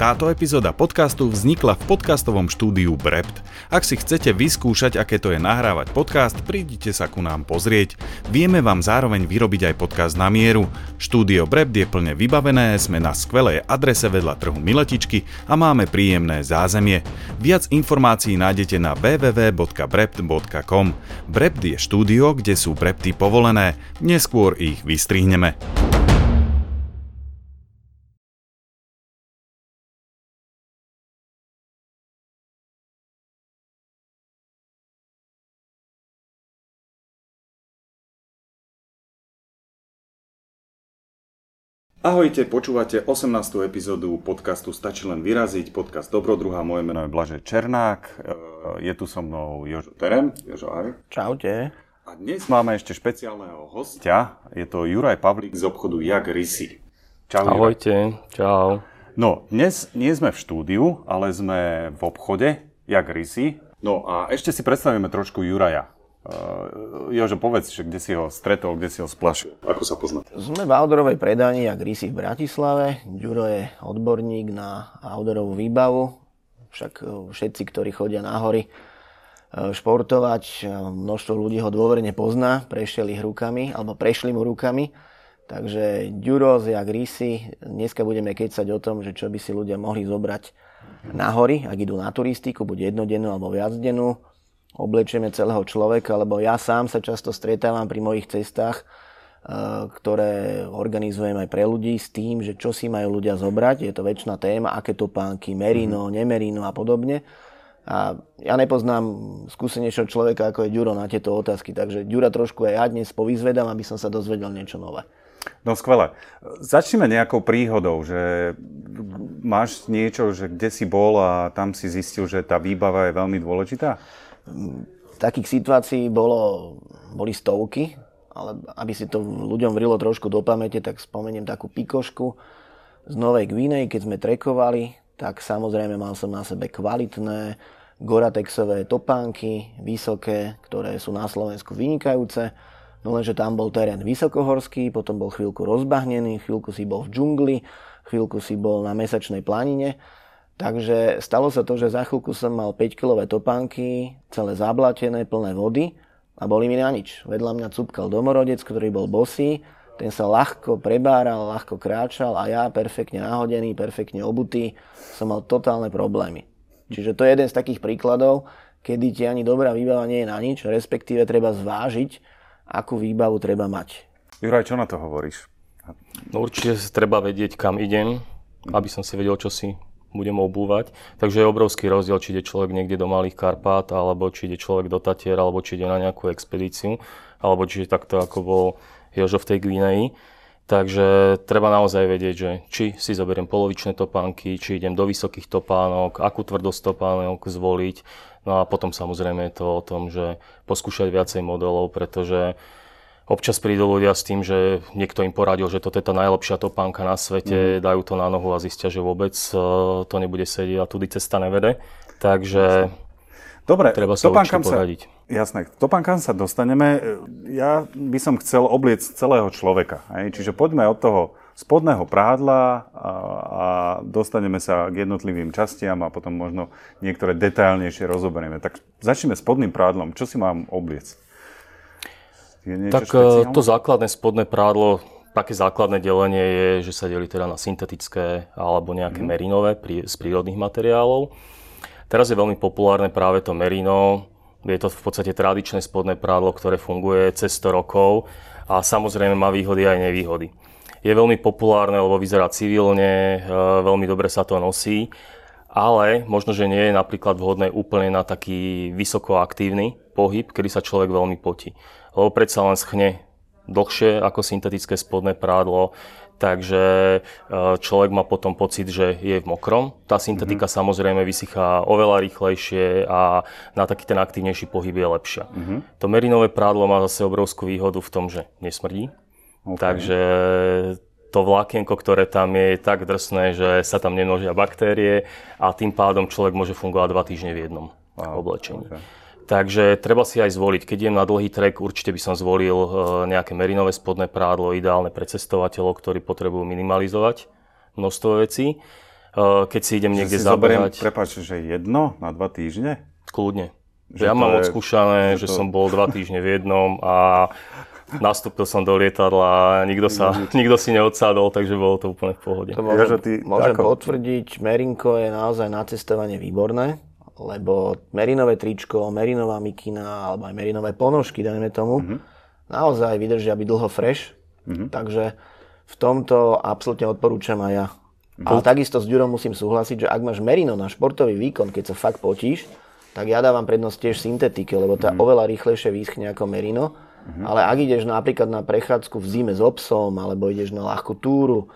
Táto epizóda podcastu vznikla v podcastovom štúdiu Brept. Ak si chcete vyskúšať, aké to je nahrávať podcast, prídite sa ku nám pozrieť. Vieme vám zároveň vyrobiť aj podcast na mieru. Štúdio Brept je plne vybavené, sme na skvelej adrese vedľa trhu Miletičky a máme príjemné zázemie. Viac informácií nájdete na www.brept.com. Brept je štúdio, kde sú brepty povolené, neskôr ich vystrihneme. Ahojte, počúvate 18. epizódu podcastu Stačí len vyraziť, podcast Dobrodruha, moje meno je Blaže Černák, e, je tu so mnou Jožo Terem. Jožo, ahoj. Čaute. A dnes máme ešte špeciálneho hostia, je to Juraj Pavlík z obchodu Jak Rysy. Čau, Ahojte, Juraj. čau. No, dnes nie sme v štúdiu, ale sme v obchode Jak Rysy. No a ešte si predstavíme trošku Juraja. Uh, Jožo, povedz, že kde si ho stretol, kde si ho splašil. Ako sa pozná? Sme v outdoorovej predani, jak Risi v Bratislave. Ďuro je odborník na outdoorovú výbavu. Však e, všetci, ktorí chodia na hory e, športovať, množstvo ľudí ho dôverne pozná, prešiel ich rukami, alebo prešli mu rukami. Takže Ďuro z Jak Risi, dneska budeme kecať o tom, že čo by si ľudia mohli zobrať na hory, ak idú na turistiku, buď jednodennú alebo viacdennú oblečieme celého človeka, lebo ja sám sa často stretávam pri mojich cestách, eh, ktoré organizujem aj pre ľudí s tým, že čo si majú ľudia zobrať. Je to väčšina téma, aké topánky, merino, mm-hmm. nemerino a podobne. A ja nepoznám skúsenejšieho človeka, ako je Ďuro na tieto otázky, takže Ďura trošku aj ja dnes povyzvedám, aby som sa dozvedel niečo nové. No skvelé. Začneme nejakou príhodou, že máš niečo, že kde si bol a tam si zistil, že tá výbava je veľmi dôležitá? Takých situácií bolo, boli stovky, ale aby si to ľuďom vrilo trošku do pamäte, tak spomeniem takú pikošku z Novej Gvinej, keď sme trekovali, tak samozrejme mal som na sebe kvalitné Goratexové topánky, vysoké, ktoré sú na Slovensku vynikajúce. No lenže tam bol terén vysokohorský, potom bol chvíľku rozbahnený, chvíľku si bol v džungli, chvíľku si bol na mesačnej planine Takže stalo sa to, že za chvíľku som mal 5-kilové topánky, celé zablatené, plné vody a boli mi na nič. Vedľa mňa cupkal domorodec, ktorý bol bosý, ten sa ľahko prebáral, ľahko kráčal a ja perfektne nahodený, perfektne obutý, som mal totálne problémy. Čiže to je jeden z takých príkladov, kedy ti ani dobrá výbava nie je na nič, respektíve treba zvážiť, akú výbavu treba mať. Juraj, čo na to hovoríš? No určite treba vedieť, kam idem, aby som si vedel, čo si budem obúvať. Takže je obrovský rozdiel, či ide človek niekde do Malých Karpát, alebo či ide človek do Tatier, alebo či ide na nejakú expedíciu, alebo či je takto, ako bol Jožo v tej Gvineji. Takže treba naozaj vedieť, že či si zoberiem polovičné topánky, či idem do vysokých topánok, akú tvrdosť topánok zvoliť. No a potom samozrejme je to o tom, že poskúšať viacej modelov, pretože Občas prídu ľudia s tým, že niekto im poradil, že toto je tá najlepšia topánka na svete, mm. dajú to na nohu a zistia, že vôbec e, to nebude sedieť a tudy cesta nevede. Takže Dobre, treba sa určite poradiť. Jasné, topánkam sa dostaneme. Ja by som chcel obliec celého človeka. Hej? Čiže poďme od toho spodného prádla a, a dostaneme sa k jednotlivým častiam a potom možno niektoré detailnejšie rozoberieme. Tak začneme spodným prádlom. Čo si mám obliec? Je tak e, špeciálne? to základné spodné prádlo, také základné delenie je, že sa delí teda na syntetické alebo nejaké mm. merinové prí, z prírodných materiálov. Teraz je veľmi populárne práve to merino. Je to v podstate tradičné spodné prádlo, ktoré funguje cez 100 rokov a samozrejme má výhody aj nevýhody. Je veľmi populárne, lebo vyzerá civilne, e, veľmi dobre sa to nosí, ale možno, že nie je napríklad vhodné úplne na taký vysokoaktívny pohyb, kedy sa človek veľmi potí lebo predsa len schne dlhšie ako syntetické spodné prádlo, takže e, človek má potom pocit, že je v mokrom. Tá syntetika mm-hmm. samozrejme vysychá oveľa rýchlejšie a na taký ten aktívnejší pohyb je lepšia. Mm-hmm. To merinové prádlo má zase obrovskú výhodu v tom, že nesmrdí. Okay. Takže to vlákienko, ktoré tam je, je tak drsné, že sa tam nemnožia baktérie a tým pádom človek môže fungovať dva týždne v jednom wow. oblečení. Okay. Takže treba si aj zvoliť. Keď idem na dlhý trek, určite by som zvolil e, nejaké merinové spodné prádlo, ideálne pre cestovateľov, ktorí potrebujú minimalizovať množstvo vecí. keď si idem niekde zabehať. Prepáč, že jedno na dva týždne? Kľudne. Že ja mám je, odskúšané, že, že to... som bol dva týždne v jednom a nastúpil som do lietadla, nikto, sa, nikto si neodsádol, takže bolo to úplne v pohode. To môžem, ja, ty, môžem ako... potvrdiť, Merinko je naozaj na cestovanie výborné, lebo merinové tričko, merinová mikina alebo aj merinové ponožky, dajme tomu, mm-hmm. naozaj vydržia byť dlho fresh, mm-hmm. takže v tomto absolútne odporúčam aj ja. Mm-hmm. Ale takisto s Ďurom musím súhlasiť, že ak máš merino na športový výkon, keď sa fakt potíš, tak ja dávam prednosť tiež syntetike, lebo tá mm. oveľa rýchlejšie vyschne ako merino. Mm-hmm. Ale ak ideš napríklad na prechádzku v zime s obsom, alebo ideš na ľahkú túru,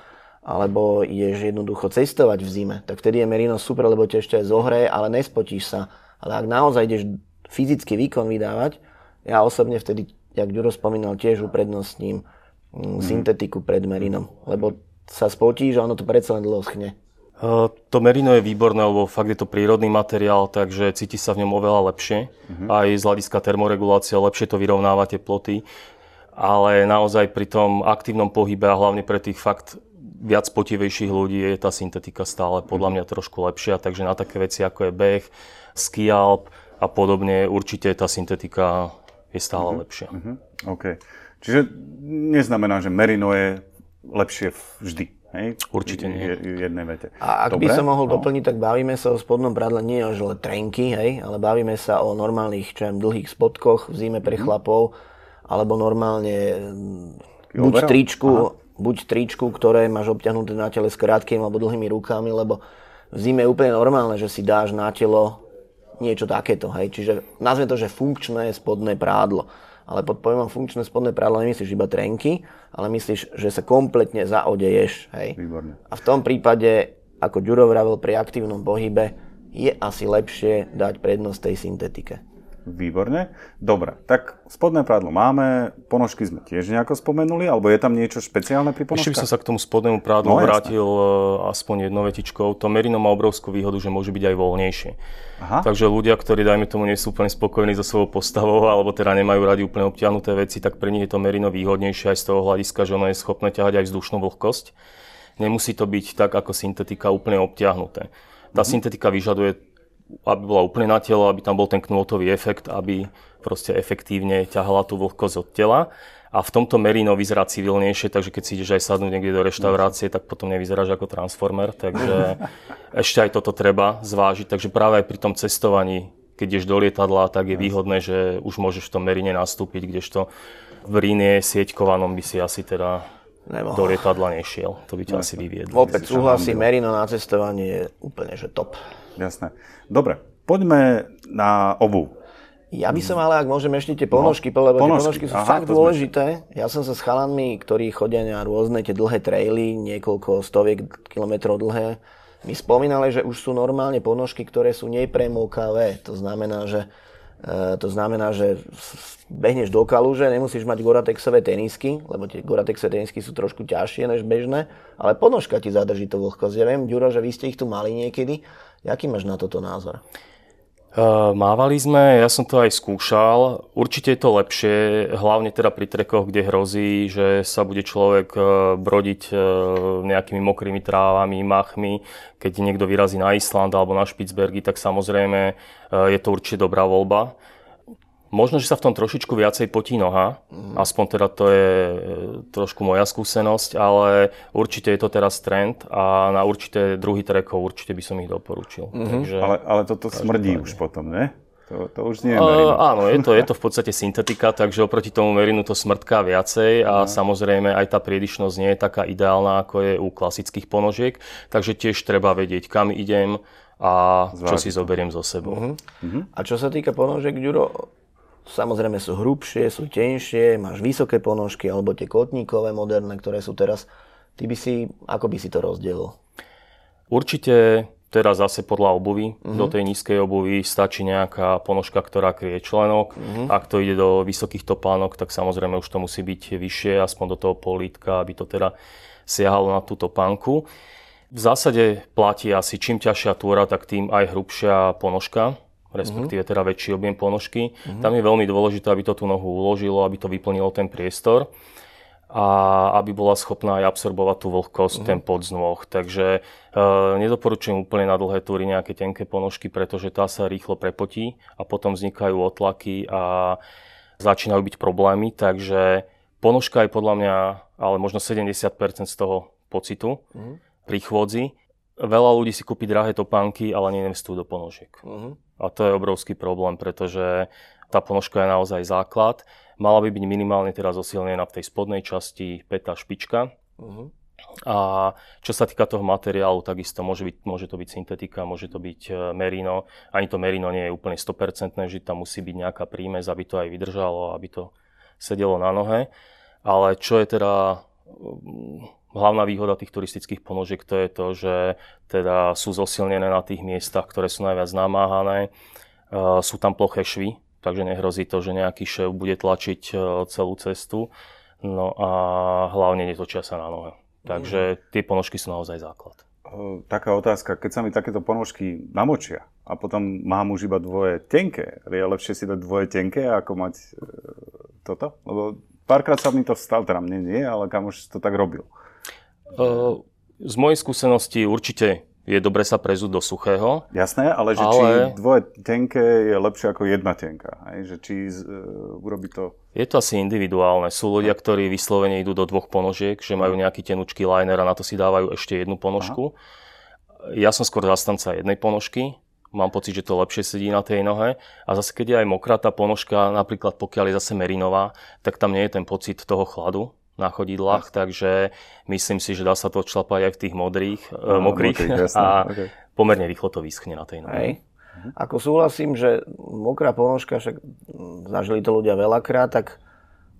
alebo ideš jednoducho cestovať v zime, tak vtedy je merino super, lebo ťa ešte aj zohreje, ale nespotíš sa. Ale ak naozaj ideš fyzický výkon vydávať, ja osobne vtedy, jak Ďuro spomínal, tiež uprednostním mm, syntetiku pred merinom, lebo sa spotíš a ono to predsa len dlho schne. To merino je výborné, lebo fakt je to prírodný materiál, takže cíti sa v ňom oveľa lepšie. Uh-huh. Aj z hľadiska termoregulácie lepšie to vyrovnáva teploty. Ale naozaj pri tom aktívnom pohybe a hlavne pre tých fakt viac potivejších ľudí je tá syntetika stále podľa mňa trošku lepšia. Takže na také veci ako je beh, skialp a podobne určite tá syntetika je stále uh-huh. lepšia. Uh-huh. OK. Čiže neznamená, že merino je lepšie vždy. Hej? Určite nie. Jednej vete. A ak Dobre? by som mohol no. doplniť, tak bavíme sa o spodnom bradle nie o žele trenky, hej? ale bavíme sa o normálnych, čo viem, dlhých spodkoch v zime pre mm-hmm. chlapov, alebo normálne mm, buď tričku, buď tričku, ktoré máš obťahnuté na tele s krátkými alebo dlhými rukami, lebo v zime je úplne normálne, že si dáš na telo niečo takéto. Hej? Čiže nazvem to, že funkčné spodné prádlo ale pod pojmom funkčné spodné prádlo nemyslíš iba trenky, ale myslíš, že sa kompletne zaodeješ. Hej? Výborne. A v tom prípade, ako Ďuro vravel, pri aktívnom pohybe je asi lepšie dať prednosť tej syntetike. Výborne. Dobre, tak spodné prádlo máme, ponožky sme tiež nejako spomenuli, alebo je tam niečo špeciálne pri ponožkách? Ešte by som sa k tomu spodnému prádlu no, vrátil jasne. aspoň jednou vetičkou. To merino má obrovskú výhodu, že môže byť aj voľnejšie. Aha. Takže ľudia, ktorí, dajme tomu, nie sú úplne spokojní so svojou postavou, alebo teda nemajú radi úplne obťahnuté veci, tak pre nich je to merino výhodnejšie aj z toho hľadiska, že ono je schopné ťahať aj vzdušnú vlhkosť. Nemusí to byť tak, ako syntetika úplne obťahnuté. Tá mm-hmm. syntetika vyžaduje aby bola úplne na telo, aby tam bol ten knôtový efekt, aby proste efektívne ťahala tú vlhkosť od tela. A v tomto merino vyzerá civilnejšie, takže keď si ideš aj sadnúť niekde do reštaurácie, tak potom nevyzeráš ako transformer. Takže ešte aj toto treba zvážiť. Takže práve aj pri tom cestovaní, keď ideš do lietadla, tak je výhodné, že už môžeš v tom merine nastúpiť, kdežto v Ríne sieťkovanom by si asi teda Nemohol. do lietadla nešiel. To by ťa asi vyviedlo. Opäť súhlasím, merino na cestovanie je úplne že top. Jasné. Dobre, poďme na obu. Ja by som ale, ak môžem ešte tie ponožky, no, lebo ponožky, tie ponožky sú Aha, fakt dôležité. Sme... Ja som sa s chalanmi, ktorí chodia na rôzne tie dlhé traily, niekoľko stoviek kilometrov dlhé, mi spomínali, že už sú normálne ponožky, ktoré sú nepremúkavé. To znamená, že E, to znamená, že behneš do kaluže, nemusíš mať Goratexové tenisky, lebo tie Goratexové tenisky sú trošku ťažšie než bežné, ale ponožka ti zadrží to vlhkosť. Ja viem, Ďuro, že vy ste ich tu mali niekedy. Jaký máš na toto názor? Uh, mávali sme, ja som to aj skúšal. Určite je to lepšie, hlavne teda pri trekoch, kde hrozí, že sa bude človek uh, brodiť uh, nejakými mokrými trávami, machmi. Keď niekto vyrazí na Island alebo na Špicbergy, tak samozrejme je to určite dobrá voľba. Možno, že sa v tom trošičku viacej potí noha, mm. aspoň teda to je e, trošku moja skúsenosť, ale určite je to teraz trend a na určité druhý trekov určite by som ich doporučil. Mm-hmm. Takže, ale, ale toto smrdí už potom, ne? To, to už nie je merino. Uh, áno, je to, je to v podstate syntetika, takže oproti tomu merinu to smrtká viacej a uh. samozrejme aj tá priedišnosť nie je taká ideálna, ako je u klasických ponožiek, takže tiež treba vedieť, kam idem a Zvážiť. čo si zoberiem so sebou. Uh-huh. Uh-huh. A čo sa týka ponožiek, Ďuro, Samozrejme sú hrubšie, sú tenšie, máš vysoké ponožky alebo tie kotníkové moderné, ktoré sú teraz. Ty by si, ako by si to rozdielil? Určite teraz zase podľa obuvy. Uh-huh. Do tej nízkej obuvy stačí nejaká ponožka, ktorá kryje členok. Uh-huh. Ak to ide do vysokých topánok, tak samozrejme už to musí byť vyššie, aspoň do toho polítka, aby to teda siahalo na tú topánku. V zásade platí asi čím ťažšia túra, tak tým aj hrubšia ponožka respektíve mhm. teda väčší objem ponožky. Uh-huh. Tam je veľmi dôležité, aby to tú nohu uložilo, aby to vyplnilo ten priestor. a aby bola schopná aj absorbovať tú vlhkosť, uh-huh. ten podznôh. Takže e, nedoporučujem úplne na dlhé túry nejaké tenké ponožky, pretože tá sa rýchlo prepotí a potom vznikajú otlaky a začínajú byť problémy. Takže ponožka je podľa mňa ale možno 70% z toho pocitu uh-huh. pri chôdzi. Veľa ľudí si kúpi drahé topánky, ale neinvestujú do ponožiek. Uh-huh. A to je obrovský problém, pretože tá ponožka je naozaj základ. Mala by byť minimálne teraz zosilnená v tej spodnej časti peta špička. Uh-huh. A čo sa týka toho materiálu, takisto môže, byť, môže to byť syntetika, môže to byť e, merino. Ani to merino nie je úplne 100%, že tam musí byť nejaká prímez, aby to aj vydržalo, aby to sedelo na nohe. Ale čo je teda hlavná výhoda tých turistických ponožiek, to je to, že teda sú zosilnené na tých miestach, ktoré sú najviac namáhané. E, sú tam ploché švy, takže nehrozí to, že nejaký šéf bude tlačiť e, celú cestu. No a hlavne netočia sa na nohe. Takže tie ponožky sú naozaj základ. Taká otázka, keď sa mi takéto ponožky namočia a potom mám už iba dvoje tenké, je lepšie si dať dvoje tenké ako mať e, toto? Lebo párkrát sa mi to stalo, teda mne nie, ale kam už to tak robil. Z mojej skúsenosti určite je dobre sa prezúť do suchého. Jasné, ale že ale... či dvoje tenké je lepšie ako jedna tenká. Hej? Že či uh, urobí to... Je to asi individuálne. Sú ľudia, ktorí vyslovene idú do dvoch ponožiek, že majú nejaký tenučký liner a na to si dávajú ešte jednu ponožku. Aha. Ja som skôr zastanca jednej ponožky. Mám pocit, že to lepšie sedí na tej nohe. A zase, keď je aj mokrá tá ponožka, napríklad pokiaľ je zase merinová, tak tam nie je ten pocit toho chladu na chodidlách, tak. takže myslím si, že dá sa to člapať aj v tých modrých, no, mokrých mokrých, a okay. pomerne rýchlo to vyschne na tej nohe. Ako súhlasím, že mokrá ponožka, však zažili to ľudia veľakrát, tak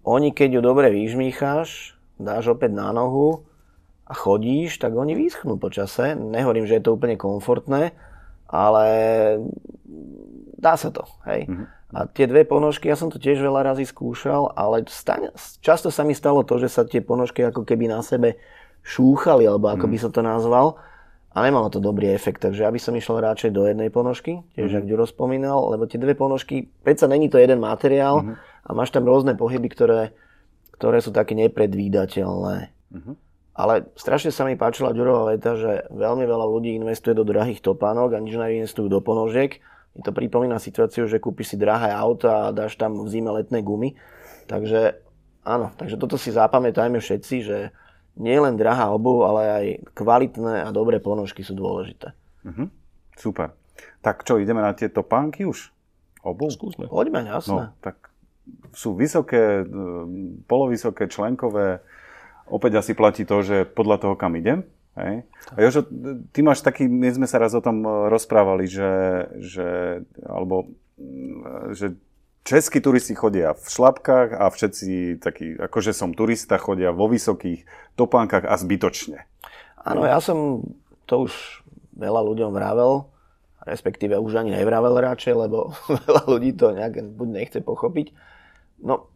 oni keď ju dobre vyžmýcháš, dáš opäť na nohu a chodíš, tak oni vyschnú po čase. Nehovorím, že je to úplne komfortné, ale dá sa to. Hej. Mm-hmm. A tie dve ponožky, ja som to tiež veľa razy skúšal, ale stane, často sa mi stalo to, že sa tie ponožky ako keby na sebe šúchali, alebo ako mm. by som to nazval. A nemalo to dobrý efekt, takže ja by som išiel radšej do jednej ponožky, tiež mm. ak Ďuro spomínal, lebo tie dve ponožky, predsa není to jeden materiál mm. a máš tam rôzne pohyby, ktoré, ktoré sú také nepredvídateľné. Mm. Ale strašne sa mi páčila Ďurová veta, že veľmi veľa ľudí investuje do drahých topánok a nič neinvestujú do ponožiek mi to pripomína situáciu, že kúpiš si drahé auto a dáš tam v zime letné gumy. Takže áno, takže toto si zapamätajme všetci, že nie len drahá obuv, ale aj kvalitné a dobré ponožky sú dôležité. Uh-huh. Super. Tak čo, ideme na tieto pánky už? Obuv? Skúsme. Poďme, jasné. No, tak sú vysoké, e, polovysoké, členkové. Opäť asi platí to, že podľa toho, kam idem. Hej. A Jožo, ty máš taký, my sme sa raz o tom e, rozprávali, že, že alebo mm, že českí turisti chodia v šlapkách a všetci takí, akože som turista, chodia vo vysokých topánkach a zbytočne. Áno, ja som to už veľa ľuďom vravel, respektíve už ani nevravel radšej, lebo veľa ľudí to nejak buď nechce pochopiť. No,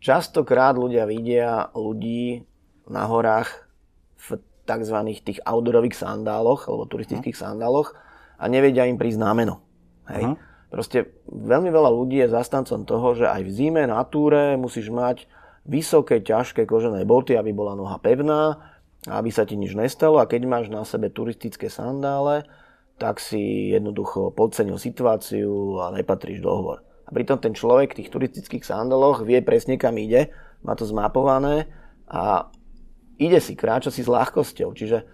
častokrát ľudia vidia ľudí na horách v tzv. tých outdoorových sandáloch alebo turistických uh-huh. sandáloch a nevedia im prísť námeno. Hej? Uh-huh. Proste veľmi veľa ľudí je zastancom toho, že aj v zime na túre musíš mať vysoké, ťažké kožené boty, aby bola noha pevná, aby sa ti nič nestalo a keď máš na sebe turistické sandále, tak si jednoducho podcenil situáciu a nepatríš do hovor. A pritom ten človek v tých turistických sandáloch vie presne kam ide, má to zmapované a ide si, kráča si s ľahkosťou. Čiže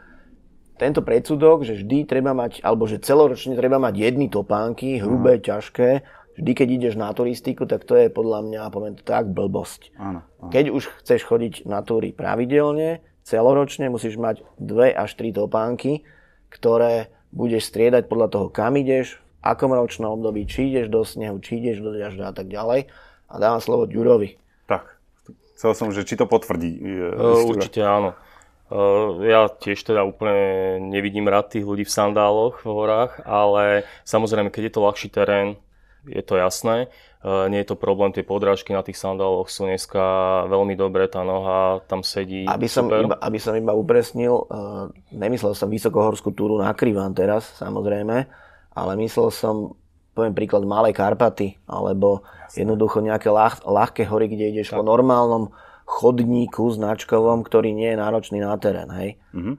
tento predsudok, že vždy treba mať, alebo že celoročne treba mať jedny topánky, hrubé, mm. ťažké, vždy keď ideš na turistiku, tak to je podľa mňa, poviem to tak, blbosť. Áno, áno. Keď už chceš chodiť na túry pravidelne, celoročne musíš mať dve až tri topánky, ktoré budeš striedať podľa toho, kam ideš, v akom ročnom období, či ideš do snehu, či ideš do dažďa a tak ďalej. A dávam slovo Ďurovi. Tak, Chcel som, že či to potvrdí. Uh, určite áno. Uh, ja tiež teda úplne nevidím rád tých ľudí v sandáloch v horách, ale samozrejme, keď je to ľahší terén, je to jasné. Uh, nie je to problém, tie podrážky na tých sandáloch sú dneska veľmi dobré, tá noha tam sedí aby som, super. Iba, aby som iba upresnil, uh, nemyslel som vysokohorskú túru na Krivan teraz, samozrejme, ale myslel som poviem príklad Malé Karpaty, alebo. Jednoducho nejaké ľah, ľahké hory, kde ideš tak. po normálnom chodníku značkovom, ktorý nie je náročný na terén, hej. Mm-hmm.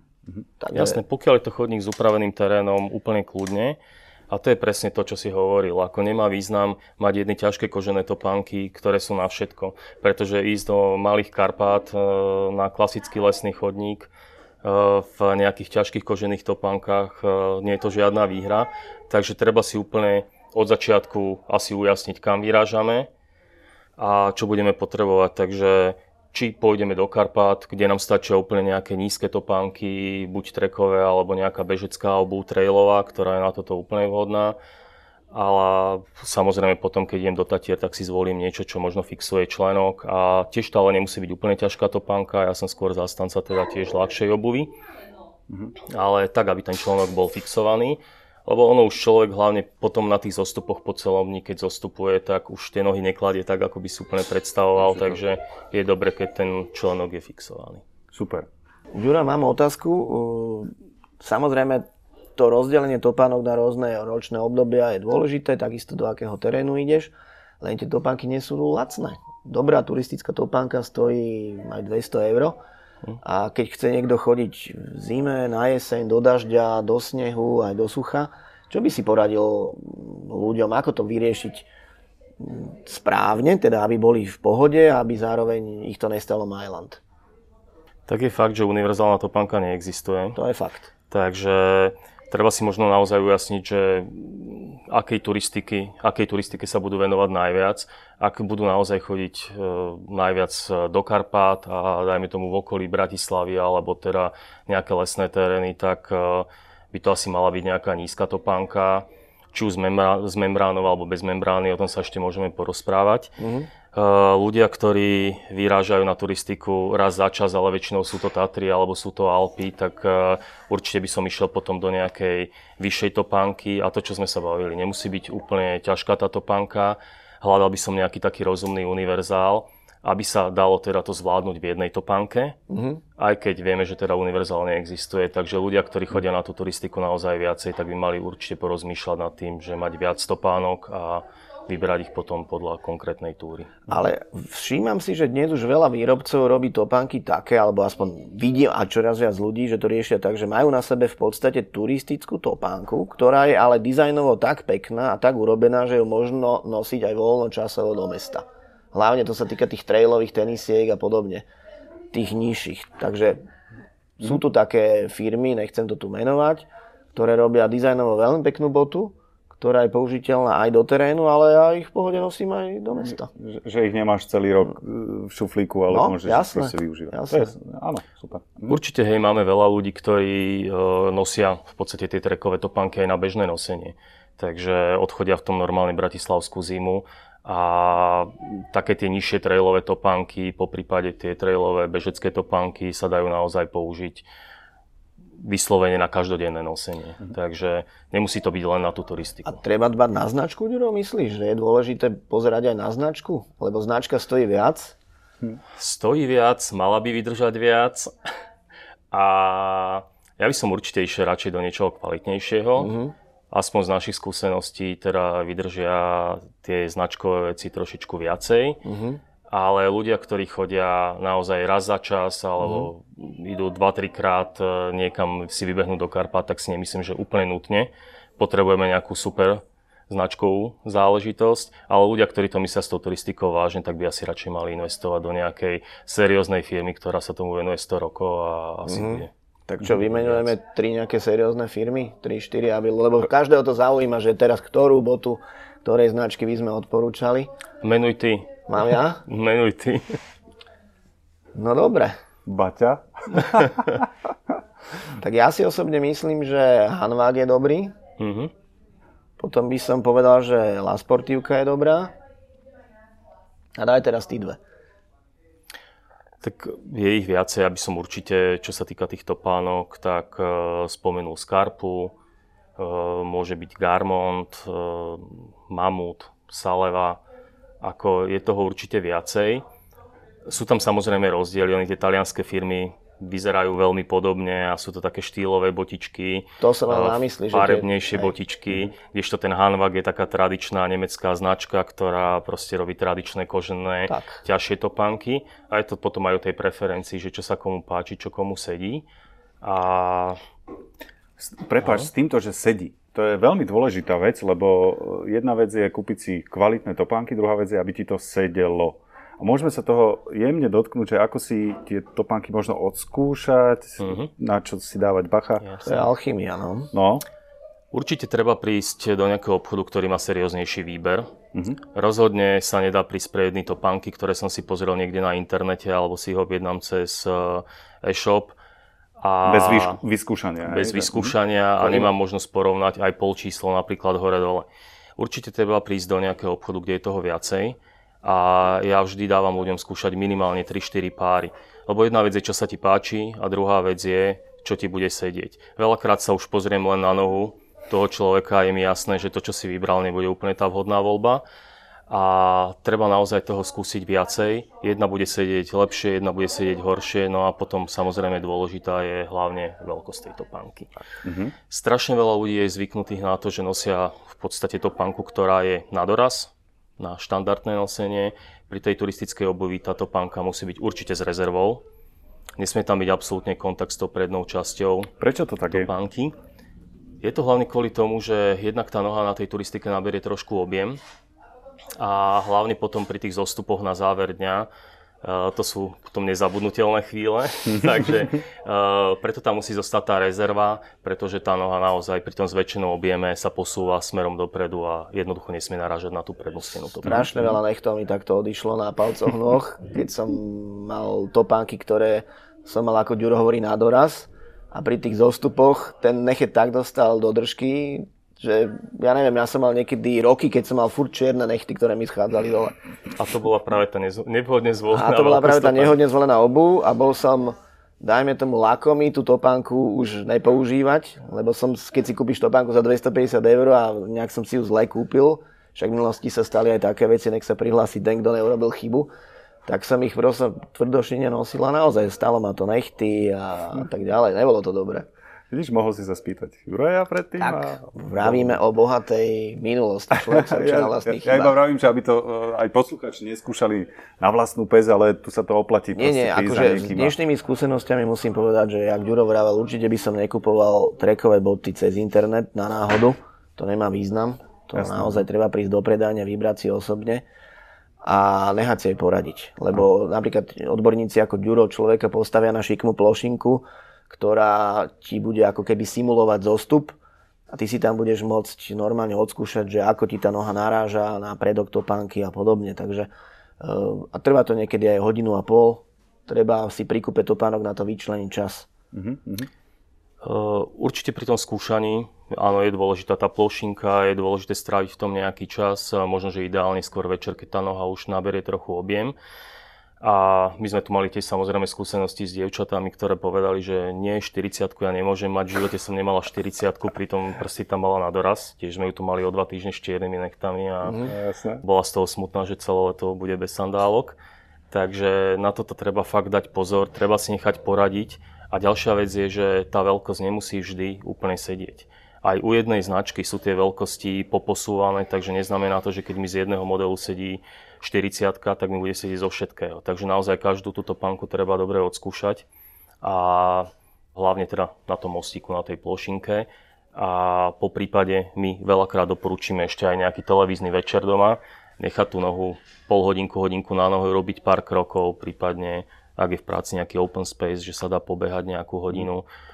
Takže... Jasné, pokiaľ je to chodník s upraveným terénom úplne kľudne, a to je presne to, čo si hovoril. Ako nemá význam mať jedny ťažké kožené topánky, ktoré sú na všetko. Pretože ísť do malých Karpát e, na klasický lesný chodník e, v nejakých ťažkých kožených topánkach e, nie je to žiadna výhra. Takže treba si úplne od začiatku asi ujasniť, kam vyrážame a čo budeme potrebovať. Takže či pôjdeme do Karpát, kde nám stačia úplne nejaké nízke topánky, buď trekové, alebo nejaká bežecká obu trailová, ktorá je na toto úplne vhodná. Ale samozrejme potom, keď idem do Tatier, tak si zvolím niečo, čo možno fixuje členok a tiež to ale nemusí byť úplne ťažká topánka, ja som skôr zastanca teda tiež ľahšej obuvy, mm-hmm. ale tak, aby ten členok bol fixovaný. Lebo ono už človek hlavne potom na tých zostupoch po celom dni, keď zostupuje, tak už tie nohy nekladie tak, ako by si úplne predstavoval, Super. takže je dobre, keď ten členok je fixovaný. Super. Ďura, mám otázku. Samozrejme, to rozdelenie topánok na rôzne ročné obdobia je dôležité, takisto do akého terénu ideš, len tie topánky nie sú lacné. Dobrá turistická topánka stojí aj 200 eur a keď chce niekto chodiť v zime, na jeseň, do dažďa, do snehu, aj do sucha, čo by si poradil ľuďom, ako to vyriešiť správne, teda aby boli v pohode a aby zároveň ich to nestalo Mailand? Tak je fakt, že univerzálna topánka neexistuje. To je fakt. Takže treba si možno naozaj ujasniť, že akej turistiky, akej turistike sa budú venovať najviac. Ak budú naozaj chodiť e, najviac do Karpát a dajme tomu v okolí Bratislavy alebo teda nejaké lesné terény, tak e, by to asi mala byť nejaká nízka topánka, či už s membránou alebo bez membrány, o tom sa ešte môžeme porozprávať. Mm-hmm. Eh, ľudia, ktorí vyrážajú na turistiku raz za čas, ale väčšinou sú to Tatry alebo sú to Alpy, tak eh, určite by som išiel potom do nejakej vyššej topánky a to, čo sme sa bavili, nemusí byť úplne ťažká tá topánka. Hľadal by som nejaký taký rozumný univerzál, aby sa dalo teda to zvládnuť v jednej topánke, mm-hmm. aj keď vieme, že teda univerzál neexistuje, takže ľudia, ktorí chodia na tú turistiku naozaj viacej, tak by mali určite porozmýšľať nad tým, že mať viac topánok a vybrať ich potom podľa konkrétnej túry. Ale všímam si, že dnes už veľa výrobcov robí topánky také, alebo aspoň vidím a čoraz viac ľudí, že to riešia tak, že majú na sebe v podstate turistickú topánku, ktorá je ale dizajnovo tak pekná a tak urobená, že ju možno nosiť aj voľno časovo do mesta. Hlavne to sa týka tých trailových tenisiek a podobne, tých nižších. Takže sú tu také firmy, nechcem to tu menovať, ktoré robia dizajnovo veľmi peknú botu, ktorá je použiteľná aj do terénu, ale ja ich v pohode nosím aj do mesta. Že, že ich nemáš celý rok e, v šuflíku, ale no, môžeš jasné, ich využívať. Jasné. Je, áno, super. Určite, hej, máme veľa ľudí, ktorí uh, nosia v podstate tie trekové topánky aj na bežné nosenie. Takže odchodia v tom normálne bratislavskú zimu a také tie nižšie trailové topánky, po prípade tie trailové bežecké topánky sa dajú naozaj použiť vyslovene na každodenné nosenie. Mm-hmm. Takže nemusí to byť len na tú turistiku. A treba dbať na značku, Ďuro, myslíš, že je dôležité pozerať aj na značku? Lebo značka stojí viac? Hm. Stojí viac, mala by vydržať viac. A ja by som určite išiel radšej do niečoho kvalitnejšieho. Mm-hmm. Aspoň z našich skúseností teda vydržia tie značkové veci trošičku viacej. Mm-hmm ale ľudia, ktorí chodia naozaj raz za čas alebo mm. idú 2-3 krát e, niekam si vybehnúť do Karpát, tak si nemyslím, že úplne nutne potrebujeme nejakú super značkovú záležitosť, ale ľudia, ktorí to myslia s tou turistikou vážne, tak by asi radšej mali investovať do nejakej serióznej firmy, ktorá sa tomu venuje 100 rokov a asi mm. bude. Tak čo, vymenujeme tri nejaké seriózne firmy? 3, 4, aby, lebo každého to zaujíma, že teraz ktorú botu, ktorej značky by sme odporúčali. Menuj ty. Mám ja? Menuj ty. No dobre. Baťa. tak ja si osobne myslím, že Hanvák je dobrý. Mm-hmm. Potom by som povedal, že La Sportivka je dobrá. A daj teraz tí dve. Tak je ich viacej, aby som určite, čo sa týka týchto pánok, tak uh, spomenul Skarpu, uh, môže byť Garmont, uh, Mamut, Saleva, ako je toho určite viacej. Sú tam samozrejme rozdiely, oni tie talianské firmy vyzerajú veľmi podobne a sú to také štýlové botičky. To som mal na mysli. Farebnejšie botičky, kdežto ten Hanwag je taká tradičná nemecká značka, ktorá proste robí tradičné kožené, tak. ťažšie topánky. A je to potom aj o tej preferencii, že čo sa komu páči, čo komu sedí. A... Prepáč, no. s týmto, že sedí. To je veľmi dôležitá vec, lebo jedna vec je kúpiť si kvalitné topánky, druhá vec je, aby ti to sedelo. A môžeme sa toho jemne dotknúť, že ako si tie topánky možno odskúšať, uh-huh. na čo si dávať bacha. Jasne. To je alchymia, no. no. Určite treba prísť do nejakého obchodu, ktorý má serióznejší výber. Uh-huh. Rozhodne sa nedá prísť pre jedny topánky, ktoré som si pozrel niekde na internete alebo si ich objednám cez eh, e-shop. A bez vyskúšania. Bez hej? vyskúšania a nemám možnosť porovnať aj pol číslo napríklad hore-dole. Určite treba prísť do nejakého obchodu, kde je toho viacej a ja vždy dávam ľuďom skúšať minimálne 3-4 páry. Lebo jedna vec je, čo sa ti páči a druhá vec je, čo ti bude sedieť. Veľakrát sa už pozriem len na nohu toho človeka a je mi jasné, že to, čo si vybral, nebude úplne tá vhodná voľba. A treba naozaj toho skúsiť viacej. Jedna bude sedieť lepšie, jedna bude sedieť horšie, no a potom samozrejme dôležitá je hlavne veľkosť tej topánky. Mm-hmm. Strašne veľa ľudí je zvyknutých na to, že nosia v podstate topánku, ktorá je na doraz, na štandardné nosenie. Pri tej turistickej obuvi táto pánka musí byť určite s rezervou. Nesmie tam byť absolútne kontakt s tou prednou časťou Prečo to tak je? pánky. Je to hlavne kvôli tomu, že jednak tá noha na tej turistike naberie trošku objem a hlavne potom pri tých zostupoch na záver dňa Uh, to sú potom nezabudnutelné chvíle, takže uh, preto tam musí zostať tá rezerva, pretože tá noha naozaj pri tom zväčšenom objeme sa posúva smerom dopredu a jednoducho nesmie narážať na tú prednú stenu. Strašne veľa nechtov mi takto odišlo na palcoch noh, keď som mal topánky, ktoré som mal ako Ďuro hovorí na doraz a pri tých zostupoch ten nechet tak dostal do držky, že ja neviem, ja som mal niekedy roky, keď som mal furt čierne nechty, ktoré mi schádzali dole. A to bola práve tá nezo- nevhodne zvolená A to bola práve tá nevhodne zvolená obu a bol som, dajme tomu lakomý, tú topánku už nepoužívať, lebo som, keď si kúpiš topánku za 250 eur a nejak som si ju zle kúpil, však v minulosti sa stali aj také veci, nech sa prihlási ten, kto neurobil chybu, tak som ich proste tvrdošine nosil a naozaj stalo ma to nechty a tak ďalej. Nebolo to dobré. Vidíš, mohol si sa spýtať Juraja predtým. Tak, a... vravíme o bohatej minulosti. Človek sa ja, na vlastných ja, ja iba vravím, že aby to uh, aj posluchači neskúšali na vlastnú pez, ale tu sa to oplatí. Nie, nie, akože s dnešnými skúsenostiami musím povedať, že jak Ďuro vravel, určite by som nekupoval trekové boty cez internet na náhodu. To nemá význam. To Jasne. naozaj treba prísť do predania, vybrať si osobne a nehať si aj poradiť. Lebo napríklad odborníci ako Ďuro človeka postavia na šikmú plošinku, ktorá ti bude ako keby simulovať zostup a ty si tam budeš môcť normálne odskúšať, že ako ti tá noha naráža na predok topánky a podobne. Takže eh, a trvá to niekedy aj hodinu a pol. Treba si pri kúpe topánok na to vyčleniť čas. Uh-huh, určite pri tom skúšaní, áno, je dôležitá tá plošinka, je dôležité stráviť v tom nejaký čas, možno, že ideálne skôr večer, keď tá noha už naberie trochu objem. A my sme tu mali tiež samozrejme skúsenosti s dievčatami, ktoré povedali, že nie 40 ja nemôžem mať, v živote som nemala 40 pritom prsi tam mala na doraz. Tiež sme ju tu mali o dva týždne s čiernymi nechtami a mm, bola z toho smutná, že celé leto bude bez sandálok. Takže na toto treba fakt dať pozor, treba si nechať poradiť. A ďalšia vec je, že tá veľkosť nemusí vždy úplne sedieť. Aj u jednej značky sú tie veľkosti poposúvané, takže neznamená to, že keď mi z jedného modelu sedí 40 tak mi bude sedieť zo všetkého. Takže naozaj každú túto panku treba dobre odskúšať a hlavne teda na tom mostíku, na tej plošinke. A po prípade my veľakrát doporučíme ešte aj nejaký televízny večer doma, nechať tú nohu pol hodinku, hodinku na nohu, robiť pár krokov, prípadne ak je v práci nejaký open space, že sa dá pobehať nejakú hodinu. Mm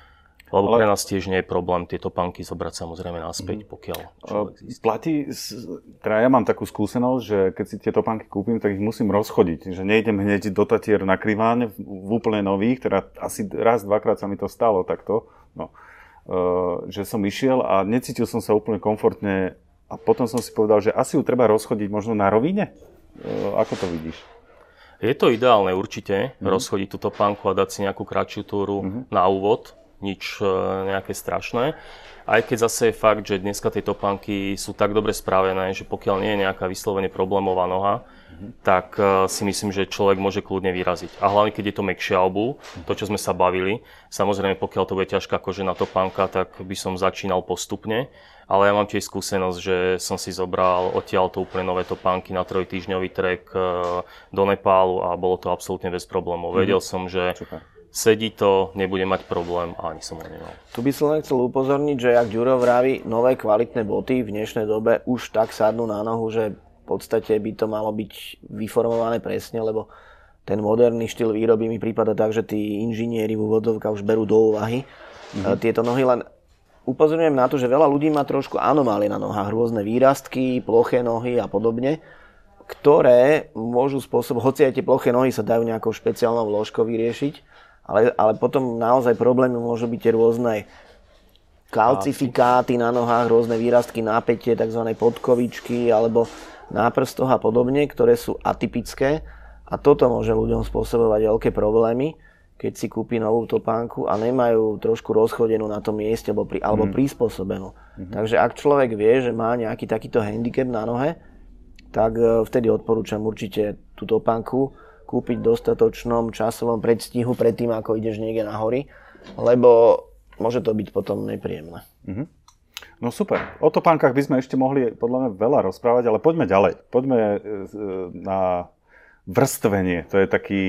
lebo Ale... pre nás tiež nie je problém tieto panky zobrať samozrejme naspäť, mm. pokiaľ. Platí, teda ja mám takú skúsenosť, že keď si tieto panky kúpim, tak ich musím rozchodiť. Že nejdem hneď do Tatier na Kriváne v úplne nových, teda asi raz, dvakrát sa mi to stalo takto. No. Uh, že som išiel a necítil som sa úplne komfortne a potom som si povedal, že asi ju treba rozchodiť možno na rovine. Uh, ako to vidíš? Je to ideálne určite, mm. rozchodiť túto panku a dať si nejakú kratšiu túru mm-hmm. na úvod, nič e, nejaké strašné. Aj keď zase je fakt, že dneska tie topánky sú tak dobre spravené, že pokiaľ nie je nejaká vyslovene problémová noha, tak uh, si myslím, že človek môže kľudne vyraziť. A hlavne, keď je to mekšie obu, to, čo sme sa bavili, samozrejme, pokiaľ to bude ťažká kožená topánka, tak by som začínal postupne. Ale ja mám tiež skúsenosť, že som si zobral odtiaľ to úplne nové topánky na trojtýždňový trek uh, do Nepálu a bolo to absolútne bez problémov. Mm-hmm. Vedel som, že Super sedí to, nebude mať problém a ani som ho nemal. Tu by som len chcel upozorniť, že jak Ďuro vraví, nové kvalitné boty v dnešnej dobe už tak sadnú na nohu, že v podstate by to malo byť vyformované presne, lebo ten moderný štýl výroby mi prípada tak, že tí inžinieri v úvodzovkách už berú do úvahy mm-hmm. tieto nohy, len upozorňujem na to, že veľa ľudí má trošku anomálie na nohách, rôzne výrastky, ploché nohy a podobne, ktoré môžu spôsob, hoci aj tie ploché nohy sa dajú nejakou špeciálnou vložkou vyriešiť, ale, ale potom naozaj problémy môžu byť tie rôzne kalcifikáty na nohách, rôzne výrastky, nápetie, tzv. podkovičky alebo na prstoch a podobne, ktoré sú atypické a toto môže ľuďom spôsobovať veľké problémy, keď si kúpi novú topánku a nemajú trošku rozchodenú na tom mieste alebo, pri, alebo mm. prispôsobenú. Mm-hmm. Takže ak človek vie, že má nejaký takýto handicap na nohe, tak e, vtedy odporúčam určite tú topánku, kúpiť v dostatočnom časovom predstihu predtým, ako ideš niekde na hory, lebo môže to byť potom nepríjemné. Mm-hmm. No super. O topánkach by sme ešte mohli podľa mňa veľa rozprávať, ale poďme ďalej. Poďme e, na vrstvenie. To je taký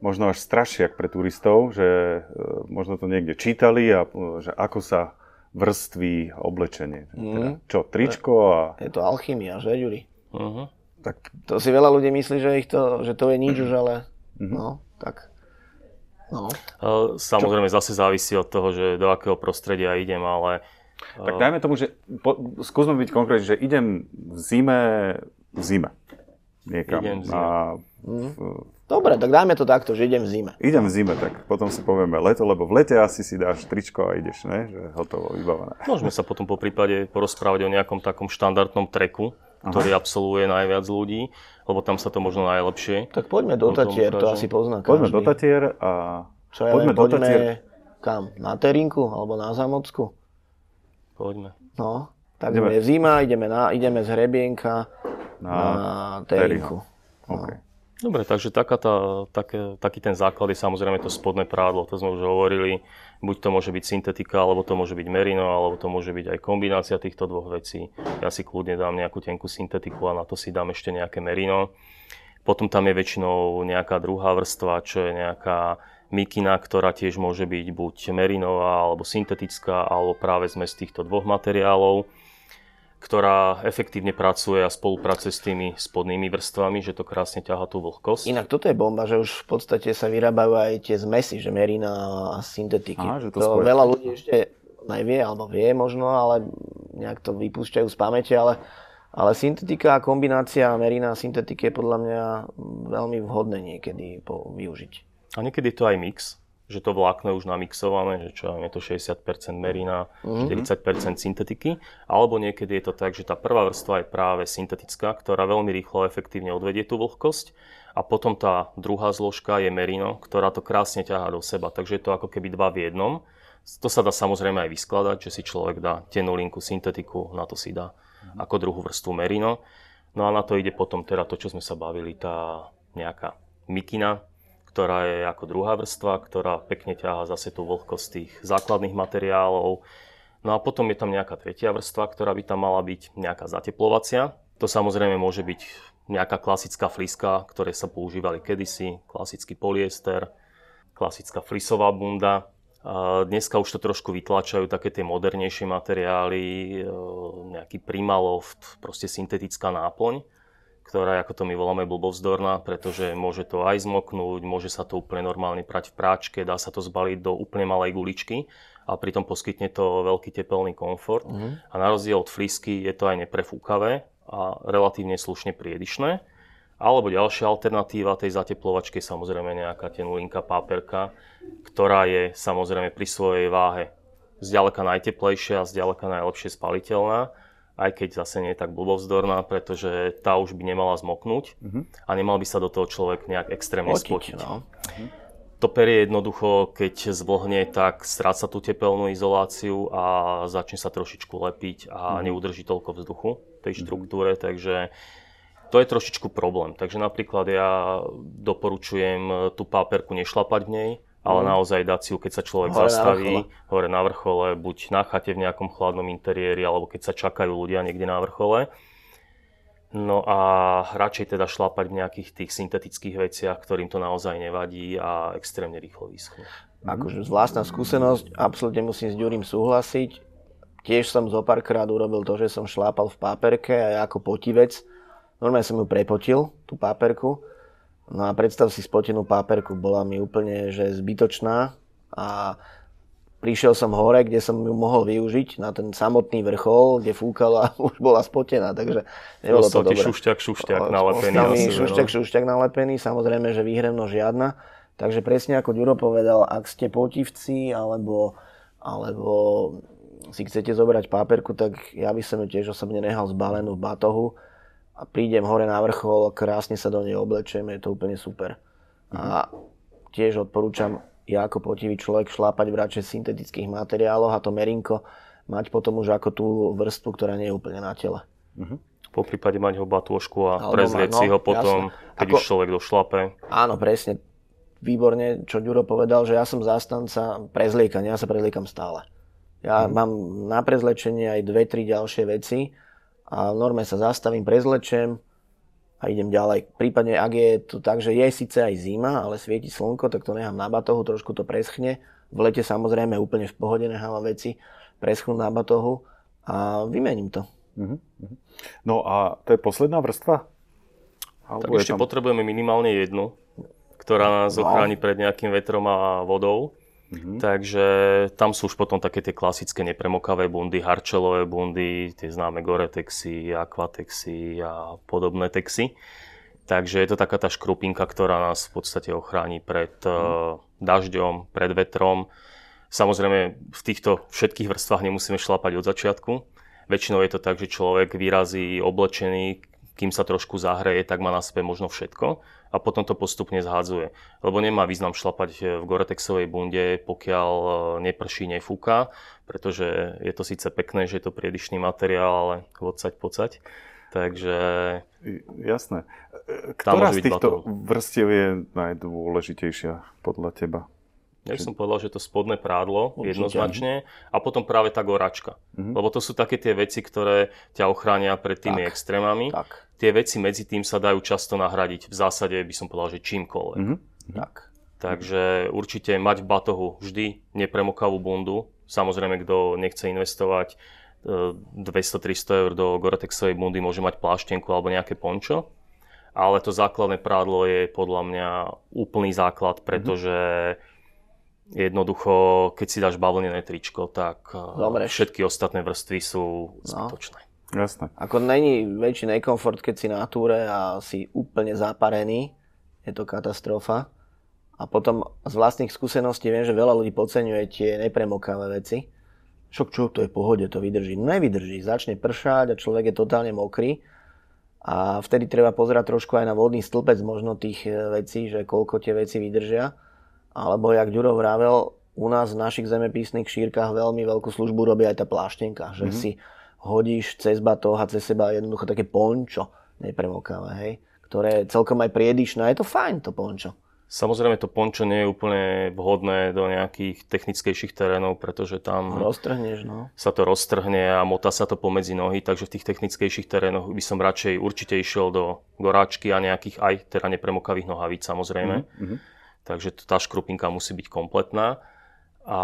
možno až strašiak pre turistov, že e, možno to niekde čítali a e, že ako sa vrství oblečenie. Mm. Teda, čo, tričko a... Je to alchymia, že Ďuri? Uh-huh. Tak to si veľa ľudí myslí, že, ich to, že to je nič už, ale mm-hmm. no, tak. No. Samozrejme Čo? zase závisí od toho, že do akého prostredia idem, ale... Tak dajme tomu, že po, skúsme byť konkrétne, že idem v zime, v zime. Niekam. Idem v zime. A, v, Dobre, tak dajme to takto, že idem v zime. Idem v zime, tak potom si povieme leto, lebo v lete asi si dáš tričko a ideš, ne? Že hotovo, vybavené. Môžeme sa potom po prípade porozprávať o nejakom takom štandardnom treku, ktorý Aha. absolvuje najviac ľudí, lebo tam sa to možno najlepšie. Tak poďme do Tatier, to asi pozná každý. Poďme do Tatier a... Čo ja poďme, viem, poďme Tatier. kam? Na Terinku alebo na Zamocku? Poďme. No, tak ideme. je zima, ideme, na, ideme z Hrebienka na, na Terinku. No. Okay. Dobre, takže taká tá, tak, taký ten základ je samozrejme to spodné prádlo, to sme už hovorili. Buď to môže byť syntetika, alebo to môže byť merino, alebo to môže byť aj kombinácia týchto dvoch vecí. Ja si kľudne dám nejakú tenkú syntetiku a na to si dám ešte nejaké merino. Potom tam je väčšinou nejaká druhá vrstva, čo je nejaká mikina, ktorá tiež môže byť buď merinová, alebo syntetická, alebo práve zmes týchto dvoch materiálov ktorá efektívne pracuje a spolupracuje s tými spodnými vrstvami, že to krásne ťaha tú vlhkosť. Inak toto je bomba, že už v podstate sa vyrábajú aj tie zmesy, že merina a syntetiky. Aha, že to, to veľa ľudí ešte nevie, alebo vie možno, ale nejak to vypúšťajú z pamäte, ale, ale syntetika a kombinácia merina a syntetiky je podľa mňa veľmi vhodné niekedy po, využiť. A niekedy je to aj mix, že to vlákno je už namixované, že čo je to 60% merina, mm-hmm. 40% syntetiky, alebo niekedy je to tak, že tá prvá vrstva je práve syntetická, ktorá veľmi rýchlo a efektívne odvedie tú vlhkosť a potom tá druhá zložka je merino, ktorá to krásne ťahá do seba, takže je to ako keby dva v jednom. To sa dá samozrejme aj vyskladať, že si človek dá tenú linku syntetiku, na to si dá mm-hmm. ako druhú vrstvu merino. No a na to ide potom teda to, čo sme sa bavili, tá nejaká mikina, ktorá je ako druhá vrstva, ktorá pekne ťaha zase tú vlhkosť tých základných materiálov. No a potom je tam nejaká tretia vrstva, ktorá by tam mala byť nejaká zateplovacia. To samozrejme môže byť nejaká klasická fliska, ktoré sa používali kedysi, klasický polyester, klasická flisová bunda. Dneska už to trošku vytlačajú také tie modernejšie materiály, e, nejaký Primaloft, proste syntetická náplň ktorá, ako to my voláme, blbovzdorná, pretože môže to aj zmoknúť, môže sa to úplne normálne prať v práčke, dá sa to zbaliť do úplne malej guličky a pritom poskytne to veľký tepelný komfort. Mm. A na rozdiel od flisky je to aj neprefúkavé a relatívne slušne priedišné. Alebo ďalšia alternatíva tej zateplovačky je samozrejme nejaká tenulinká páperka, ktorá je samozrejme pri svojej váhe zďaleka najteplejšia a zďaleka najlepšie spaliteľná aj keď zase nie je tak blbovzdorná, pretože tá už by nemala zmoknúť uh-huh. a nemal by sa do toho človek nejak extrémne spotiť. No. Uh-huh. To perie jednoducho, keď zvlhne, tak stráca tú tepelnú izoláciu a začne sa trošičku lepiť a uh-huh. neudrží toľko vzduchu tej štruktúre, takže to je trošičku problém. Takže napríklad ja doporučujem tú páperku nešlapať v nej, ale mm. naozaj dať si ju, keď sa človek hore zastaví, na hore na vrchole, buď na chate v nejakom chladnom interiéri, alebo keď sa čakajú ľudia niekde na vrchole. No a radšej teda šlapať v nejakých tých syntetických veciach, ktorým to naozaj nevadí a extrémne rýchlo vyschnú. Akože vlastná skúsenosť, absolútne musím s Ďurím súhlasiť. Tiež som zo párkrát urobil to, že som šlápal v páperke a ja ako potivec, normálne som ju prepotil, tú páperku, No a predstav si spotenú páperku, bola mi úplne že zbytočná a prišiel som hore, kde som ju mohol využiť na ten samotný vrchol, kde fúkala a už bola spotená, takže nebolo Ostal to dobré. šušťak, šušťak nalepený. Ostal mi šušťak, no. šušťak nalepený, samozrejme, že výhrevno žiadna. Takže presne ako Ďuro povedal, ak ste potivci alebo, alebo si chcete zobrať páperku, tak ja by som ju tiež osobne nehal zbalenú v batohu, a prídem hore na vrchol, krásne sa do nej oblečem, je to úplne super. Mhm. A tiež odporúčam, ja ako potivý človek šlápať v radšej syntetických materiáloch a to merinko mať potom už ako tú vrstvu, ktorá nie je úplne na tele. Uh-huh. Po prípade mať ho batôžku a no, prezrieť no, si ho potom, jasne. keď ako, už človek došlape. Áno, presne. Výborne, čo Ďuro povedal, že ja som zástanca prezliekania, ja sa prezliekam stále. Ja uh-huh. mám na prezlečenie aj dve, tri ďalšie veci, a v norme sa zastavím, prezlečem a idem ďalej. Prípadne, ak je to tak, že je síce aj zima, ale svieti slnko, tak to nechám na batohu, trošku to preschne. V lete samozrejme úplne v pohode nechávam veci preschnúť na batohu a vymením to. Uh-huh. No a to je posledná vrstva? Alebo tak ešte tam... potrebujeme minimálne jednu, ktorá nás no. ochráni pred nejakým vetrom a vodou. Mm-hmm. Takže tam sú už potom také tie klasické nepremokavé bundy, harčelové bundy, tie známe Gore-Texy, Aquatexy a podobné texy. Takže je to taká tá škrupinka, ktorá nás v podstate ochráni pred mm. dažďom, pred vetrom. Samozrejme, v týchto všetkých vrstvách nemusíme šlapať od začiatku. Väčšinou je to tak, že človek vyrazí oblečený, kým sa trošku zahreje, tak má na sebe možno všetko a potom to postupne zhádzuje. Lebo nemá význam šlapať eh, v Goretexovej bunde, pokiaľ eh, neprší, nefúka, pretože je to síce pekné, že je to priedišný materiál, ale vocať, pocať. Takže... Jasné. Ktorá z týchto vrstiev je najdôležitejšia podľa teba? Ja som povedal, že to spodné prádlo Určite. jednoznačne a potom práve tá goračka. Mm-hmm. Lebo to sú také tie veci, ktoré ťa ochránia pred tými tak, extrémami. Tak. Tie veci medzi tým sa dajú často nahradiť. V zásade by som povedal, že čímkoľvek. Mm-hmm. Tak. Takže určite mať v batohu vždy nepremokavú bundu. Samozrejme, kto nechce investovať 200-300 e, eur do Gore-Texovej bundy, môže mať pláštenku alebo nejaké pončo. Ale to základné prádlo je podľa mňa úplný základ, pretože mm-hmm Jednoducho, keď si dáš bavlnené tričko, tak eh, Zomreš. všetky ostatné vrstvy sú no. zbytočné. Jasné. Ako není väčší nekomfort, keď si na túre a si úplne zaparený. Je to katastrofa. A potom z vlastných skúseností viem, že veľa ľudí podceňuje tie nepremokavé veci. Šok čo, to je pohode, to vydrží. No nevydrží, začne pršať a človek je totálne mokrý. A vtedy treba pozerať trošku aj na vodný stĺpec možno tých eh, vecí, že koľko tie veci vydržia. Alebo, jak Ďuro vravel, u nás v našich zemepisných šírkach veľmi veľkú službu robí aj tá pláštenka, že mm-hmm. si hodíš cez batoh a cez seba jednoducho také pončo nepremokavé, hej, ktoré celkom aj priedišné. Je to fajn, to pončo. Samozrejme to pončo nie je úplne vhodné do nejakých technickejších terénov, pretože tam Roztrhneš, no. sa to roztrhne a motá sa to pomedzi nohy, takže v tých technickejších terénoch by som radšej určite išiel do goráčky a nejakých aj teda nepremokavých nohavíc samozrejme. Mm-hmm takže tá škrupinka musí byť kompletná. A,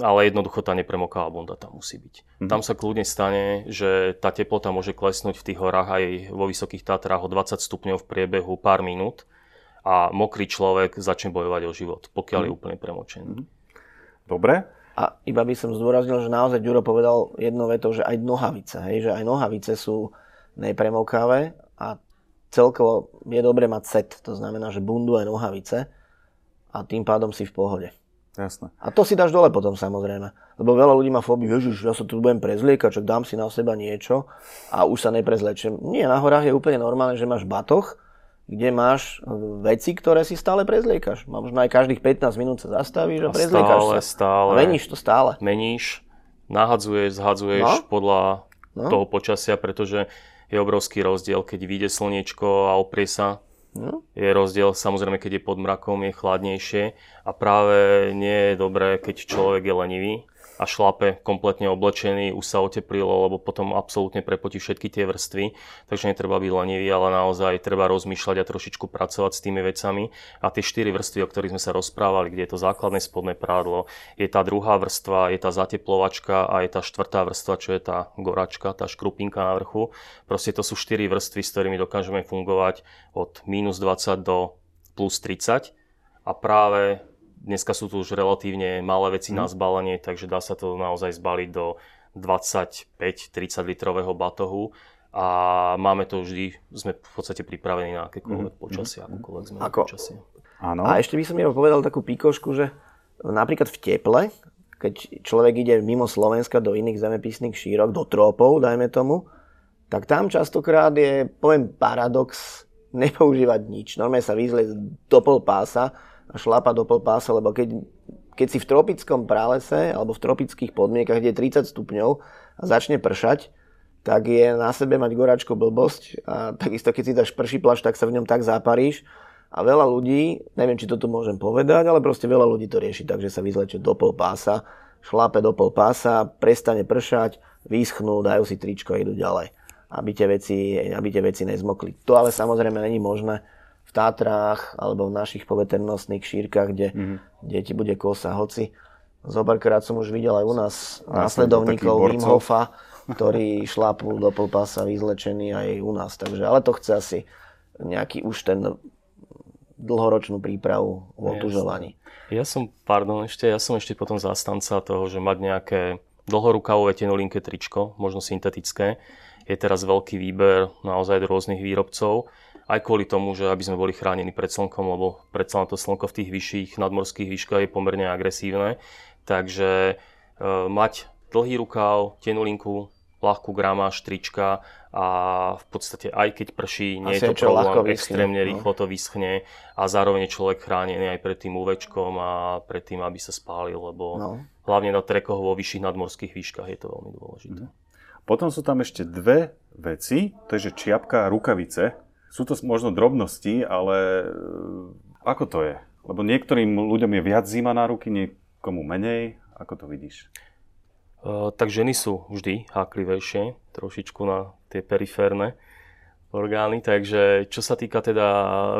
ale jednoducho tá nepremoková bunda tam musí byť. Mm-hmm. Tam sa kľudne stane, že tá teplota môže klesnúť v tých horách aj vo Vysokých Tatrách o 20 stupňov v priebehu pár minút a mokrý človek začne bojovať o život, pokiaľ mm-hmm. je úplne premočený. Mm-hmm. Dobre. A iba by som zdôraznil, že naozaj Ďuro povedal jedno veto, že aj nohavice, hej, že aj nohavice sú nepremokavé a celkovo je dobre mať set, to znamená, že bundu aj nohavice a tým pádom si v pohode. Jasné. A to si dáš dole potom samozrejme. Lebo veľa ľudí má fóbiu, ježiš, ja sa tu budem prezliekať, čo dám si na seba niečo a už sa neprezlečem. Nie, na horách je úplne normálne, že máš batoh, kde máš e, veci, ktoré si stále prezliekaš. Možno aj každých 15 minút sa zastavíš a, a prezliekaš stále, sa. Stále. A meníš to stále. Meníš, nahadzuješ, zhadzuješ no? podľa no? toho počasia, pretože je obrovský rozdiel, keď vyjde slniečko a oprie sa No. Je rozdiel, samozrejme, keď je pod mrakom, je chladnejšie a práve nie je dobré, keď človek je lenivý a šlape kompletne oblečený, už sa oteplilo, lebo potom absolútne prepotí všetky tie vrstvy. Takže netreba byť lenivý, ale naozaj treba rozmýšľať a trošičku pracovať s tými vecami. A tie štyri vrstvy, o ktorých sme sa rozprávali, kde je to základné spodné prádlo, je tá druhá vrstva, je tá zateplovačka a je tá štvrtá vrstva, čo je tá goračka, tá škrupinka na vrchu. Proste to sú štyri vrstvy, s ktorými dokážeme fungovať od minus 20 do plus 30 a práve Dneska sú tu už relatívne malé veci mm. na zbalenie, takže dá sa to naozaj zbaliť do 25-30 litrového batohu a máme to vždy, sme v podstate pripravení na akékoľvek mm. počasie, akúkoľvek sme Ako? počasie. Áno. A ešte by som mi povedal takú píkošku, že napríklad v teple, keď človek ide mimo Slovenska do iných zemepisných šírok, do trópov, dajme tomu, tak tam častokrát je, poviem, paradox nepoužívať nič. Normálne sa vyzle do pol pása a šlapa do pol pása, lebo keď, keď si v tropickom pralese alebo v tropických podmienkach, kde je 30 stupňov a začne pršať, tak je na sebe mať goračko blbosť a takisto keď si dáš prší plaš, tak sa v ňom tak zaparíš a veľa ľudí, neviem či to tu môžem povedať, ale proste veľa ľudí to rieši tak, že sa vyzlečie do pol pása, šlape do pol pása, prestane pršať, vyschnú, dajú si tričko a idú ďalej, aby tie veci, aby tie veci nezmokli. To ale samozrejme není možné, v Tátrách alebo v našich poveternostných šírkach, kde, mm-hmm. kde ti bude kosa. Hoci zobarkrát som už videl aj u nás ja následovníkov Wim Hofa, ktorí šlápnú do polpása vyzlečení aj u nás. Takže, ale to chce asi nejaký už ten dlhoročnú prípravu v otužovaní. Ja som, pardon, ešte, ja som ešte potom zastanca toho, že mať nejaké dlhorukavové tenulinké tričko, možno syntetické. Je teraz veľký výber naozaj rôznych výrobcov aj kvôli tomu, že aby sme boli chránení pred slnkom, lebo predsa to slnko v tých vyšších nadmorských výškach je pomerne agresívne. Takže e, mať dlhý rukav, tenulinku, ľahkú grama, štrička a v podstate aj keď prší, nie Asi je to problém, extrémne no. rýchlo to vyschne a zároveň je človek chránený aj pred tým UVčkom a pred tým, aby sa spálil, lebo no. hlavne na trekoch vo vyšších nadmorských výškach je to veľmi dôležité. Mm. Potom sú tam ešte dve veci, to je že čiapka a rukavice. Sú to možno drobnosti, ale e, ako to je? Lebo niektorým ľuďom je viac zima na ruky, niekomu menej. Ako to vidíš? Uh, tak ženy sú vždy háklivejšie, trošičku na tie periférne orgány, takže čo sa týka teda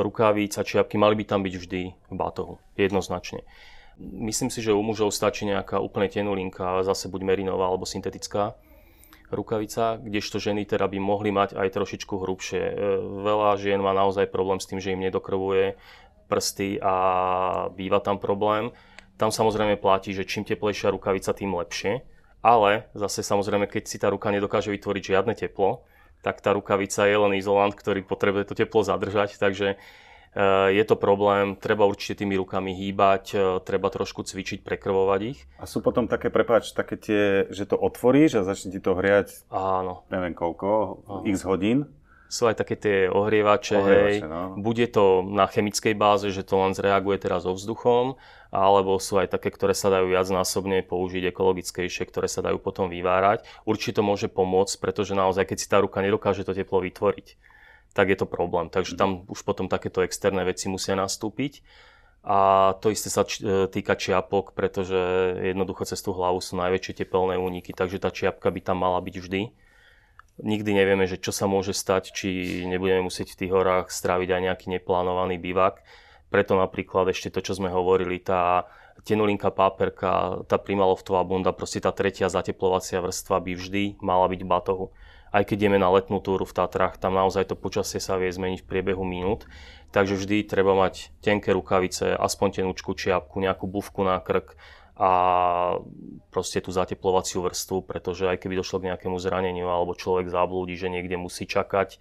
rukavíc a čiapky, mali by tam byť vždy v batohu, jednoznačne. Myslím si, že u mužov stačí nejaká úplne tenulinka, zase buď merinová alebo syntetická, rukavica, kdežto ženy teda by mohli mať aj trošičku hrubšie. E, veľa žien má naozaj problém s tým, že im nedokrvuje prsty a býva tam problém. Tam samozrejme platí, že čím teplejšia rukavica, tým lepšie. Ale zase samozrejme, keď si tá ruka nedokáže vytvoriť žiadne teplo, tak tá rukavica je len izolant, ktorý potrebuje to teplo zadržať. Takže je to problém, treba určite tými rukami hýbať, e, treba trošku cvičiť, prekrvovať ich. A sú potom také, prepáč, také tie, že to otvoríš a začne ti to hriať, Áno. neviem koľko, Áno. x hodín? Sú aj také tie ohrievače, ohrievače hej. No. Bude to na chemickej báze, že to len zreaguje teraz so vzduchom, alebo sú aj také, ktoré sa dajú viacnásobne použiť, ekologickejšie, ktoré sa dajú potom vyvárať. Určite to môže pomôcť, pretože naozaj, keď si tá ruka nedokáže to teplo vytvoriť, tak je to problém. Takže tam už potom takéto externé veci musia nastúpiť. A to isté sa e, týka čiapok, pretože jednoducho cez tú hlavu sú najväčšie tepelné úniky, takže tá čiapka by tam mala byť vždy. Nikdy nevieme, že čo sa môže stať, či nebudeme musieť v tých horách stráviť aj nejaký neplánovaný bývak. Preto napríklad ešte to, čo sme hovorili, tá tenulinka páperka, tá primaloftová bunda, proste tá tretia zateplovacia vrstva by vždy mala byť v batohu aj keď ideme na letnú túru v Tatrách, tam naozaj to počasie sa vie zmeniť v priebehu minút. Takže vždy treba mať tenké rukavice, aspoň tenúčku čiapku, nejakú bufku na krk a proste tú zateplovaciu vrstvu, pretože aj keby došlo k nejakému zraneniu alebo človek zablúdi, že niekde musí čakať,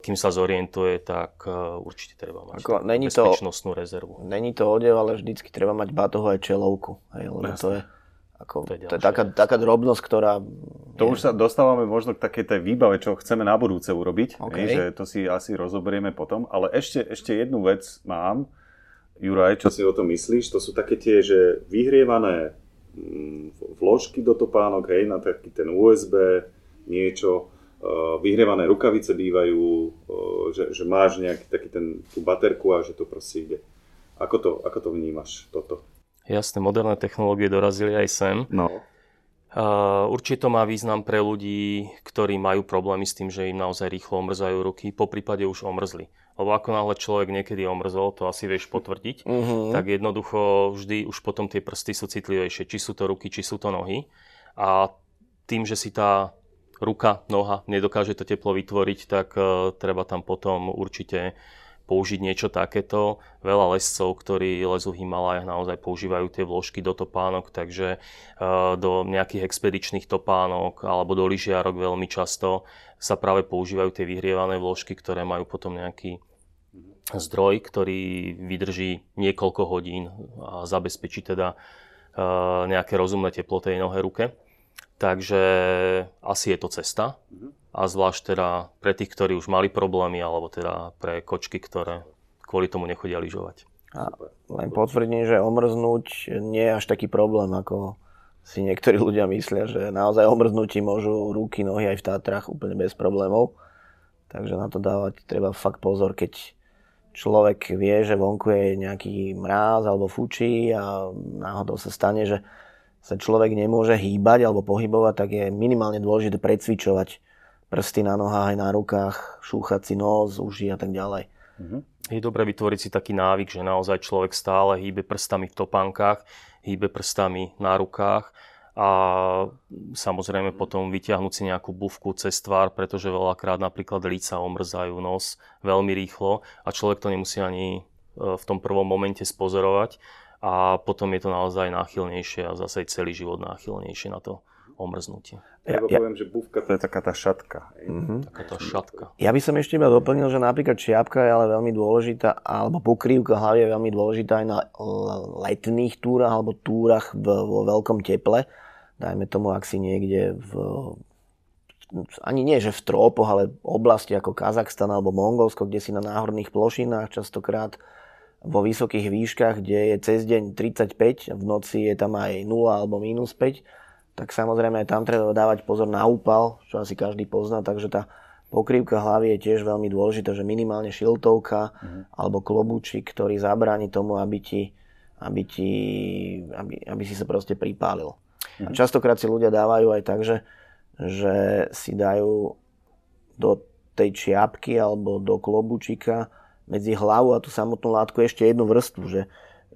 kým sa zorientuje, tak e, určite treba mať Ako, není bezpečnostnú to, rezervu. Není to odev, ale vždycky treba mať batohu aj čelovku. Hej, lebo to je, ako, to je, to je taká, taká drobnosť, ktorá... To je... už sa dostávame možno k takej tej výbave, čo chceme na budúce urobiť, okay. že to si asi rozoberieme potom, ale ešte, ešte jednu vec mám, Juraj, čo si o tom myslíš? To sú také tie, že vyhrievané mm, vložky do topánok, hej, na taký ten USB, niečo, vyhrievané rukavice bývajú, že, že máš nejaký taký ten, tú baterku a že to proste ide. Ako to, ako to vnímaš, toto? Jasné, moderné technológie dorazili aj sem. No. Uh, určite to má význam pre ľudí, ktorí majú problémy s tým, že im naozaj rýchlo omrzajú ruky, po prípade už omrzli. Lebo ako náhle človek niekedy omrzol, to asi vieš potvrdiť, uh-huh. tak jednoducho vždy už potom tie prsty sú citlivejšie, či sú to ruky, či sú to nohy. A tým, že si tá ruka, noha nedokáže to teplo vytvoriť, tak uh, treba tam potom určite použiť niečo takéto. Veľa lescov, ktorí lezú v Himalajach, naozaj používajú tie vložky do topánok, takže uh, do nejakých expedičných topánok alebo do lyžiarok veľmi často sa práve používajú tie vyhrievané vložky, ktoré majú potom nejaký zdroj, ktorý vydrží niekoľko hodín a zabezpečí teda uh, nejaké rozumné teplo tej nohe ruke. Takže asi je to cesta. A zvlášť teda pre tých, ktorí už mali problémy, alebo teda pre kočky, ktoré kvôli tomu nechodia lyžovať. A len potvrdím, že omrznúť nie je až taký problém, ako si niektorí ľudia myslia, že naozaj omrznutí môžu ruky, nohy aj v Tatrach úplne bez problémov. Takže na to dávať treba fakt pozor, keď človek vie, že vonku je nejaký mráz alebo fučí a náhodou sa stane, že sa človek nemôže hýbať alebo pohybovať, tak je minimálne dôležité precvičovať prsty na nohách aj na rukách, šúchať si nos, uši a tak ďalej. Mm-hmm. Je dobré vytvoriť si taký návyk, že naozaj človek stále hýbe prstami v topánkach, hýbe prstami na rukách a samozrejme potom vyťahnuť si nejakú bufku cez tvár, pretože veľakrát napríklad líca omrzajú nos veľmi rýchlo a človek to nemusí ani e, v tom prvom momente spozorovať a potom je to naozaj náchylnejšie a zase celý život náchylnejšie na to omrznutie. Ja, ja poviem, že bufka to je taká tá šatka. Mm-hmm. Taká tá šatka. Ja by som ešte iba doplnil, že napríklad čiapka je ale veľmi dôležitá, alebo pokrývka hlavy je veľmi dôležitá aj na letných túrach alebo túrach vo veľkom teple. Dajme tomu, ak si niekde v ani nie, že v trópoch, ale oblasti ako Kazachstan alebo Mongolsko, kde si na náhorných plošinách častokrát vo vysokých výškach, kde je cez deň 35, v noci je tam aj 0 alebo minus 5, tak samozrejme aj tam treba dávať pozor na úpal, čo asi každý pozná, takže tá pokrývka hlavy je tiež veľmi dôležitá, že minimálne šiltovka uh-huh. alebo klobúčik, ktorý zabráni tomu, aby, ti, aby, ti, aby, aby si sa proste pripálil. Uh-huh. A mhm. častokrát si ľudia dávajú aj tak, že, že si dajú do tej čiapky alebo do klobúčika medzi hlavu a tú samotnú látku ešte jednu vrstvu, že,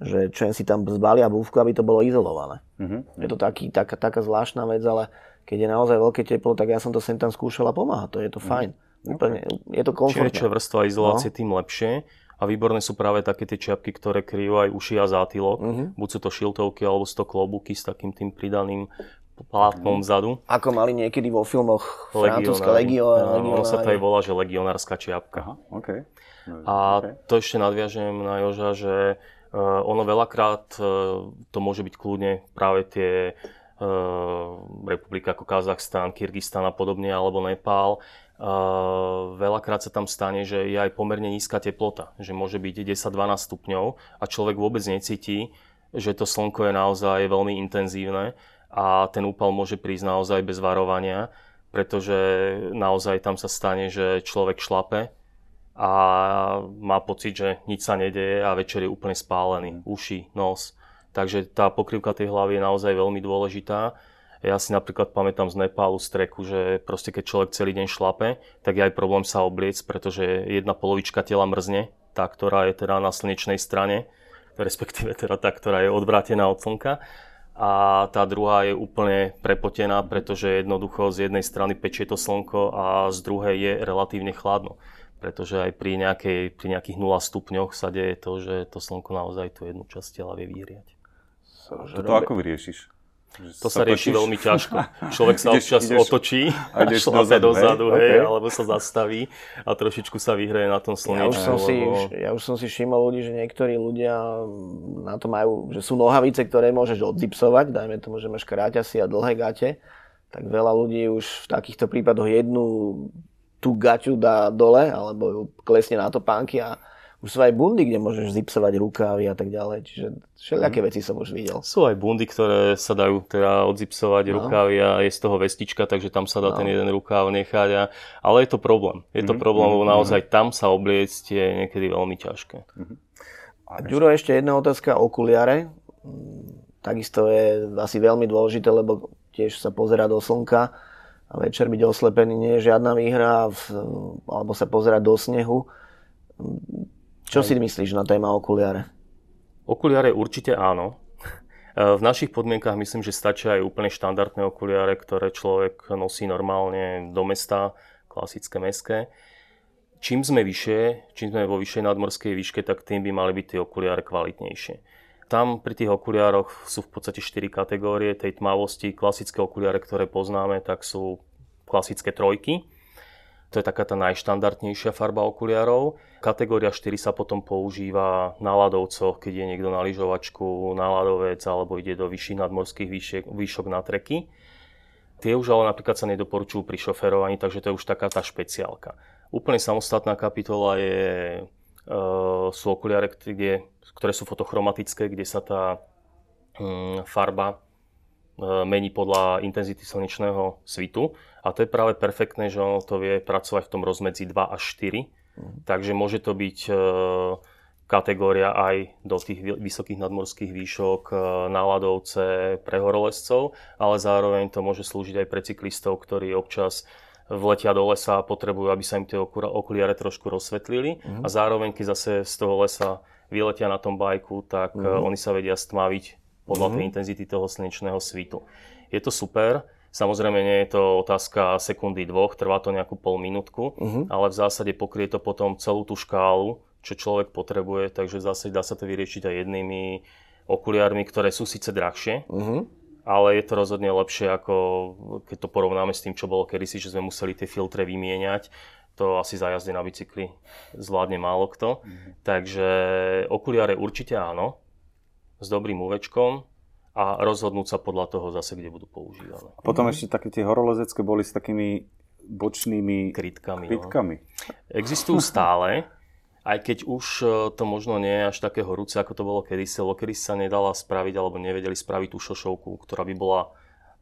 že čo si tam zbalia búvku, aby to bolo izolované. Uh-huh. Je to taký, taká, taká zvláštna vec, ale keď je naozaj veľké teplo, tak ja som to sem tam skúšal a pomáha to, je to mhm. fajn. Uh-huh. Úplne, je to komfortné. Čím väčšia vrstva izolácie, no. tým lepšie. A výborné sú práve také tie čiapky, ktoré kryjú aj uši a zátylok. Uh-huh. Buď sú to šiltovky, alebo sú to klobúky s takým tým pridaným plátnom vzadu. Ako mali niekedy vo filmoch francúzska legionár. Ono sa to aj volá, že legionárska čiapka. Aha, okay. A okay. to ešte nadviažem na Joža, že uh, ono veľakrát uh, to môže byť kľudne práve tie uh, republiky ako Kazachstan, Kyrgyzstan a podobne, alebo Nepál. Veľakrát sa tam stane, že je aj pomerne nízka teplota, že môže byť 10-12 stupňov a človek vôbec necíti, že to slnko je naozaj veľmi intenzívne a ten úpal môže prísť naozaj bez varovania, pretože naozaj tam sa stane, že človek šlape a má pocit, že nič sa nedeje a večer je úplne spálený. Uši, nos. Takže tá pokrývka tej hlavy je naozaj veľmi dôležitá. Ja si napríklad pamätám z Nepálu, z treku, že proste keď človek celý deň šlape, tak je aj problém sa obliec, pretože jedna polovička tela mrzne, tá, ktorá je teda na slnečnej strane, respektíve teda tá, ktorá je odvrátená od slnka. A tá druhá je úplne prepotená, pretože jednoducho z jednej strany pečie to slnko a z druhej je relatívne chladno pretože aj pri, nejakej, pri nejakých 0 stupňoch sa deje to, že to slnko naozaj tú jednu časť tela vie vyhriať. So, to ako vyriešiš? To sa, sa rieši veľmi ťažko. Človek sa ideš, občas ideš, otočí a šlape dozadu, hej, okay. alebo sa zastaví a trošičku sa vyhraje na tom slnečku. Ja už som, lebo... si, ja už som si všimol ľudí, že niektorí ľudia na to majú, že sú nohavice, ktoré môžeš odzipsovať, dajme tomu, že máš kráťasy a dlhé gate, tak veľa ľudí už v takýchto prípadoch jednu tú gaťu dá dole, alebo ju klesne na topánky a už sú aj bundy, kde môžeš zipsovať rukávy a tak ďalej. Čiže všelijaké mm. veci som už videl. Sú aj bundy, ktoré sa dajú teda odzipsovať no. rukávy a je z toho vestička, takže tam sa dá no. ten jeden rukáv nechať. A... Ale je to problém. Je to mm. problém, lebo mhm. naozaj tam sa obliecť je niekedy veľmi ťažké. Mm. A Ďuro, ešte jedna otázka. Okuliare. Takisto je asi veľmi dôležité, lebo tiež sa pozera do slnka a večer byť oslepený nie je žiadna výhra, alebo sa pozerať do snehu čo si myslíš na téma okuliare? Okuliare určite áno. V našich podmienkach myslím, že stačia aj úplne štandardné okuliare, ktoré človek nosí normálne do mesta, klasické meské. Čím sme vyššie, čím sme vo vyššej nadmorskej výške, tak tým by mali byť tie okuliare kvalitnejšie. Tam pri tých okuliároch sú v podstate 4 kategórie tej tmavosti. Klasické okuliare, ktoré poznáme, tak sú klasické trojky to je taká tá najštandardnejšia farba okuliarov. Kategória 4 sa potom používa na ľadovcoch, keď je niekto na lyžovačku, na ľadovec alebo ide do vyšších nadmorských výšek, výšok na treky. Tie už ale napríklad sa nedoporučujú pri šoferovaní, takže to je už taká tá špeciálka. Úplne samostatná kapitola je, sú okuliare, kde, ktoré sú fotochromatické, kde sa tá hm, farba E, mení podľa intenzity slnečného svitu. A to je práve perfektné, že ono to vie pracovať v tom rozmedzi 2 až 4. Mm. Takže môže to byť e, kategória aj do tých vysokých nadmorských výšok, náladovce pre horolezcov, ale zároveň to môže slúžiť aj pre cyklistov, ktorí občas vletia do lesa a potrebujú, aby sa im tie okuliare trošku rozsvetlili. Mm. A zároveň, keď zase z toho lesa vyletia na tom bajku, tak mm. oni sa vedia stmaviť podľa mm-hmm. tej intenzity toho slnečného svitu. Je to super, Samozrejme nie je to otázka sekundy dvoch, trvá to nejakú pol minútku, uh-huh. ale v zásade pokrie to potom celú tú škálu, čo človek potrebuje, takže v zásade dá sa to vyriešiť aj jednými okuliármi, ktoré sú síce drahšie, uh-huh. Ale je to rozhodne lepšie, ako keď to porovnáme s tým, čo bolo kedysi, že sme museli tie filtre vymieňať. To asi za jazdy na bicykli zvládne málo kto. Uh-huh. Takže okuliare určite áno, s dobrým úvečkom a rozhodnúť sa podľa toho zase, kde budú používané. A potom ešte také tie horolezecké boli s takými bočnými krytkami. krytkami. No. Existujú stále, aj keď už e, to možno nie je až také horúce, ako to bolo kedysi, lebo kedy sa nedala spraviť alebo nevedeli spraviť tú šošovku, ktorá by bola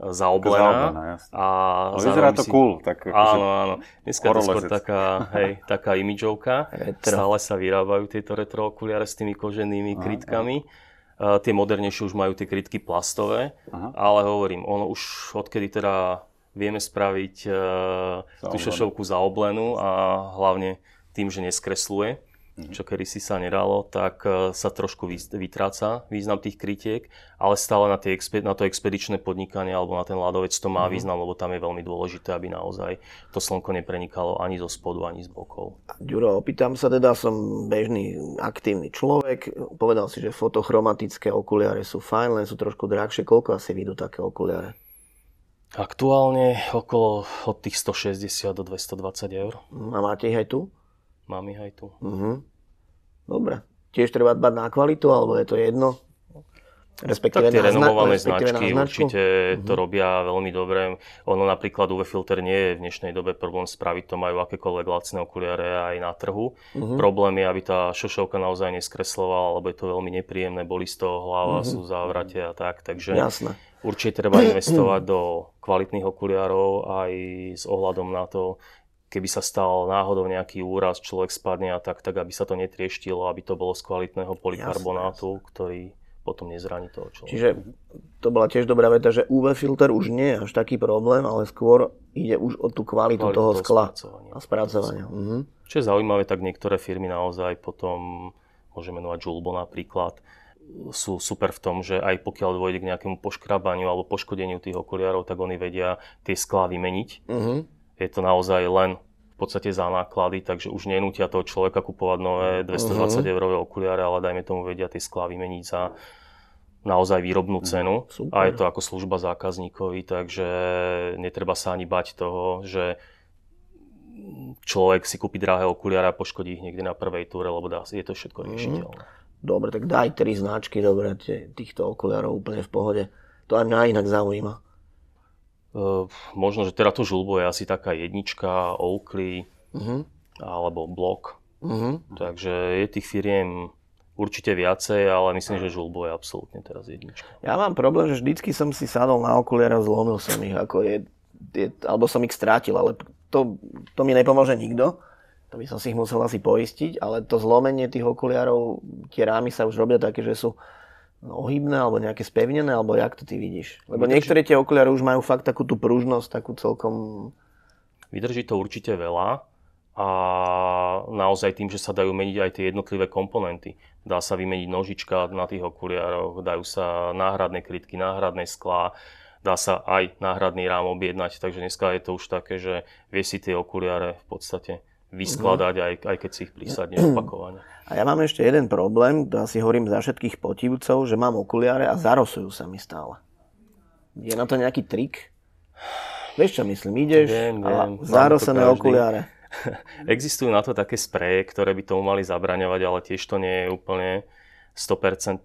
e, zaoblená. zaoblená a no, vyzerá to si... cool. Tak áno, áno. Dneska je to skôr taká, hej, taká imidžovka. Stále sa vyrábajú tieto retro okuliare s tými koženými krytkami. Aha tie modernejšie už majú tie krytky plastové, Aha. ale hovorím, ono už odkedy teda vieme spraviť uh, tú šošovku zaoblenú a hlavne tým, že neskresluje. Čo kedy si sa nedalo, tak e, sa trošku vytráca význam tých krytiek, ale stále na, tie, na to expedičné podnikanie alebo na ten ľadovec to má mm-hmm. význam, lebo tam je veľmi dôležité, aby naozaj to slnko neprenikalo ani zo spodu, ani z bokov. Ďuro, opýtam sa teda, som bežný aktívny človek, povedal si, že fotochromatické okuliare sú fajn, len sú trošku drahšie. Koľko asi vidú také okuliare? Aktuálne okolo od tých 160 do 220 eur. A máte ich aj tu? Mám ich aj tu. Uh-huh. Dobre. Tiež treba dbať na kvalitu, alebo je to jedno? Respektíve tak tie renomované značky určite uh-huh. to robia veľmi dobre. Ono napríklad UV filter nie je v dnešnej dobe problém spraviť, to majú akékoľvek lacné okuliare aj na trhu. Uh-huh. Problém je, aby tá šošovka naozaj neskreslovala, lebo je to veľmi nepríjemné, boli z toho hlava, uh-huh. sú závrate a tak. Takže Jasné. určite treba investovať do kvalitných okuliarov aj s ohľadom na to, keby sa stal náhodou nejaký úraz, človek spadne a tak, tak aby sa to netrieštilo, aby to bolo z kvalitného polykarbonátu, jasne, ktorý potom nezraní toho človeka. Čiže to bola tiež dobrá veta, že UV filter už nie je až taký problém, ale skôr ide už o tú kvalitu, kvalitu toho, toho skla spracovania. a spracovania. Mhm. Čo je zaujímavé, tak niektoré firmy naozaj potom, môžeme menovať Julbo napríklad, sú super v tom, že aj pokiaľ dôjde k nejakému poškrabaniu alebo poškodeniu tých okuliarov, tak oni vedia tie sklá vymeniť. Uh-huh je to naozaj len v podstate za náklady, takže už nenútia toho človeka kupovať nové 220 uh-huh. eurové okuliare, ale dajme tomu vedia tie sklá vymeniť za naozaj výrobnú mhm. cenu Super. a je to ako služba zákazníkovi, takže netreba sa ani bať toho, že človek si kúpi drahé okuliare a poškodí ich niekde na prvej túre, lebo dá, je to všetko mhm. riešiteľné. Dobre, tak daj tri značky, dobre, týchto okuliarov úplne v pohode. To aj mňa inak zaujíma. Uh, možno, že teda to žulbo je asi taká jednička, Oakley uh-huh. alebo Block. Uh-huh. Takže je tých firiem určite viacej, ale myslím, že Žulbo je absolútne teraz jednička. Ja mám problém, že vždycky som si sadol na okuliare a zlomil som ich, ako je, je, alebo som ich strátil, ale to, to mi nepomôže nikto. To by som si ich musel asi poistiť, ale to zlomenie tých okuliarov, tie rámy sa už robia také, že sú ohybné alebo nejaké spevnené, alebo jak to ty vidíš? Lebo Vydrží... niektoré tie okuliare už majú fakt takú tú pružnosť, takú celkom... Vydrží to určite veľa a naozaj tým, že sa dajú meniť aj tie jednotlivé komponenty. Dá sa vymeniť nožička na tých okuliároch, dajú sa náhradné krytky, náhradné sklá, dá sa aj náhradný rám objednať, takže dneska je to už také, že vie si tie okuliare v podstate vyskladať, aj, aj keď si ich prísadne opakovane. A ja mám ešte jeden problém, to asi hovorím za všetkých potivcov, že mám okuliare a zarosujú sa mi stále. Je na to nejaký trik? Vieš čo myslím, ideš viem, viem, a zarosené okuliare. Existujú na to také spreje, ktoré by tomu mali zabraňovať, ale tiež to nie je úplne 100%.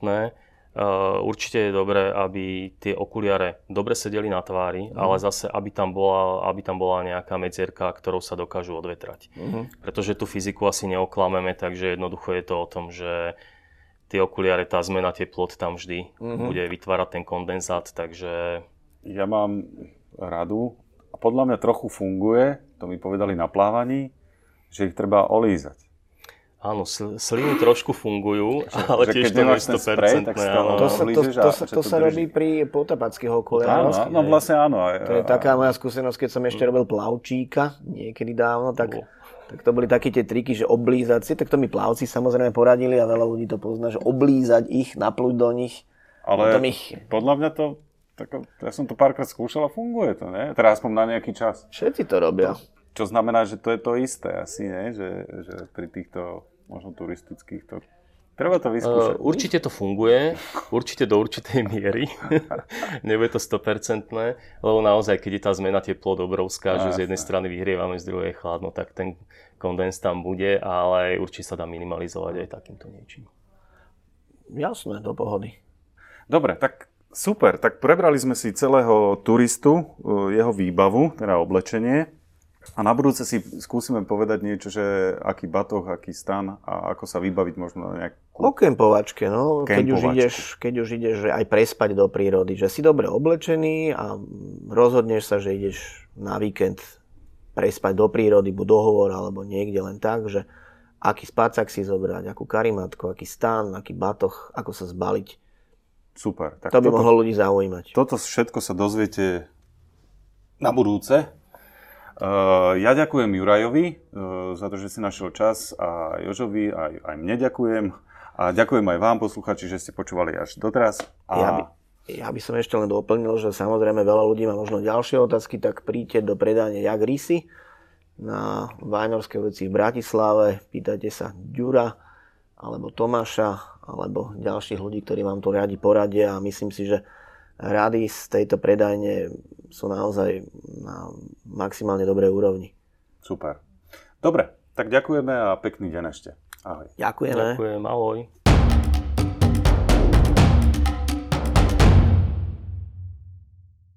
Uh, určite je dobré, aby tie okuliare dobre sedeli na tvári, mm. ale zase, aby tam, bola, aby tam bola nejaká medzierka, ktorou sa dokážu odvetrať. Mm. Pretože tú fyziku asi neoklameme, takže jednoducho je to o tom, že tie okuliare, tá zmena teplot tam vždy mm. bude vytvárať ten kondenzát, takže... Ja mám radu, a podľa mňa trochu funguje, to mi povedali na plávaní, že ich treba olízať. Áno, sliny trošku fungujú, že, ale že tiež to nie je 100%. Spray, tak to, to, sa, to, to, sa, to sa robí pri potapackých okuliároch. Áno, no vlastne áno. Aj, to je taká moja skúsenosť, keď som ešte robil plavčíka, niekedy dávno, tak, tak to boli také tie triky, že oblízať si, tak to mi plavci samozrejme poradili a veľa ľudí to pozná, že oblízať ich, naplúť do nich. Ale ich... podľa mňa to tak, ja som to párkrát skúšal a funguje to, ne? Teraz aspoň na nejaký čas. Všetci to robia. To, čo znamená, že to je to isté asi, ne? Že, že pri týchto možno turistických to... Treba to vyskúšať. Uh, určite to funguje, určite do určitej miery. Nebude to 100%, lebo naozaj, keď je tá zmena teplot obrovská, že z jednej strany vyhrievame, z druhej chladno, tak ten kondens tam bude, ale určite sa dá minimalizovať aj takýmto niečím. Jasné, do pohody. Dobre, tak Super, tak prebrali sme si celého turistu, e, jeho výbavu, teda oblečenie. A na budúce si skúsime povedať niečo, že aký batoh, aký stan a ako sa vybaviť možno nejakú... O kempovačke, no. Keď už, ideš, keď už ideš že aj prespať do prírody, že si dobre oblečený a rozhodneš sa, že ideš na víkend prespať do prírody, buď dohovor alebo niekde len tak, že aký spacák si zobrať, akú karimatku, aký stan, aký batoh, ako sa zbaliť Super. Tak to by toto, mohlo ľudí zaujímať. Toto všetko sa dozviete na budúce. Uh, ja ďakujem Jurajovi uh, za to, že si našiel čas a Jožovi, aj, aj mne ďakujem. A ďakujem aj vám, posluchači, že ste počúvali až doteraz. A... Ja, by, ja by som ešte len doplnil, že samozrejme veľa ľudí má možno ďalšie otázky, tak príďte do predania Jak Rysy na Vajnorskej ulici v Bratislave, pýtajte sa Ďura alebo Tomáša alebo ďalších ľudí, ktorí vám to radi poradia a myslím si, že rady z tejto predajne sú naozaj na maximálne dobrej úrovni. Super. Dobre, tak ďakujeme a pekný deň ešte. Ahoj. Ďakujeme. Ďakujem, ahoj.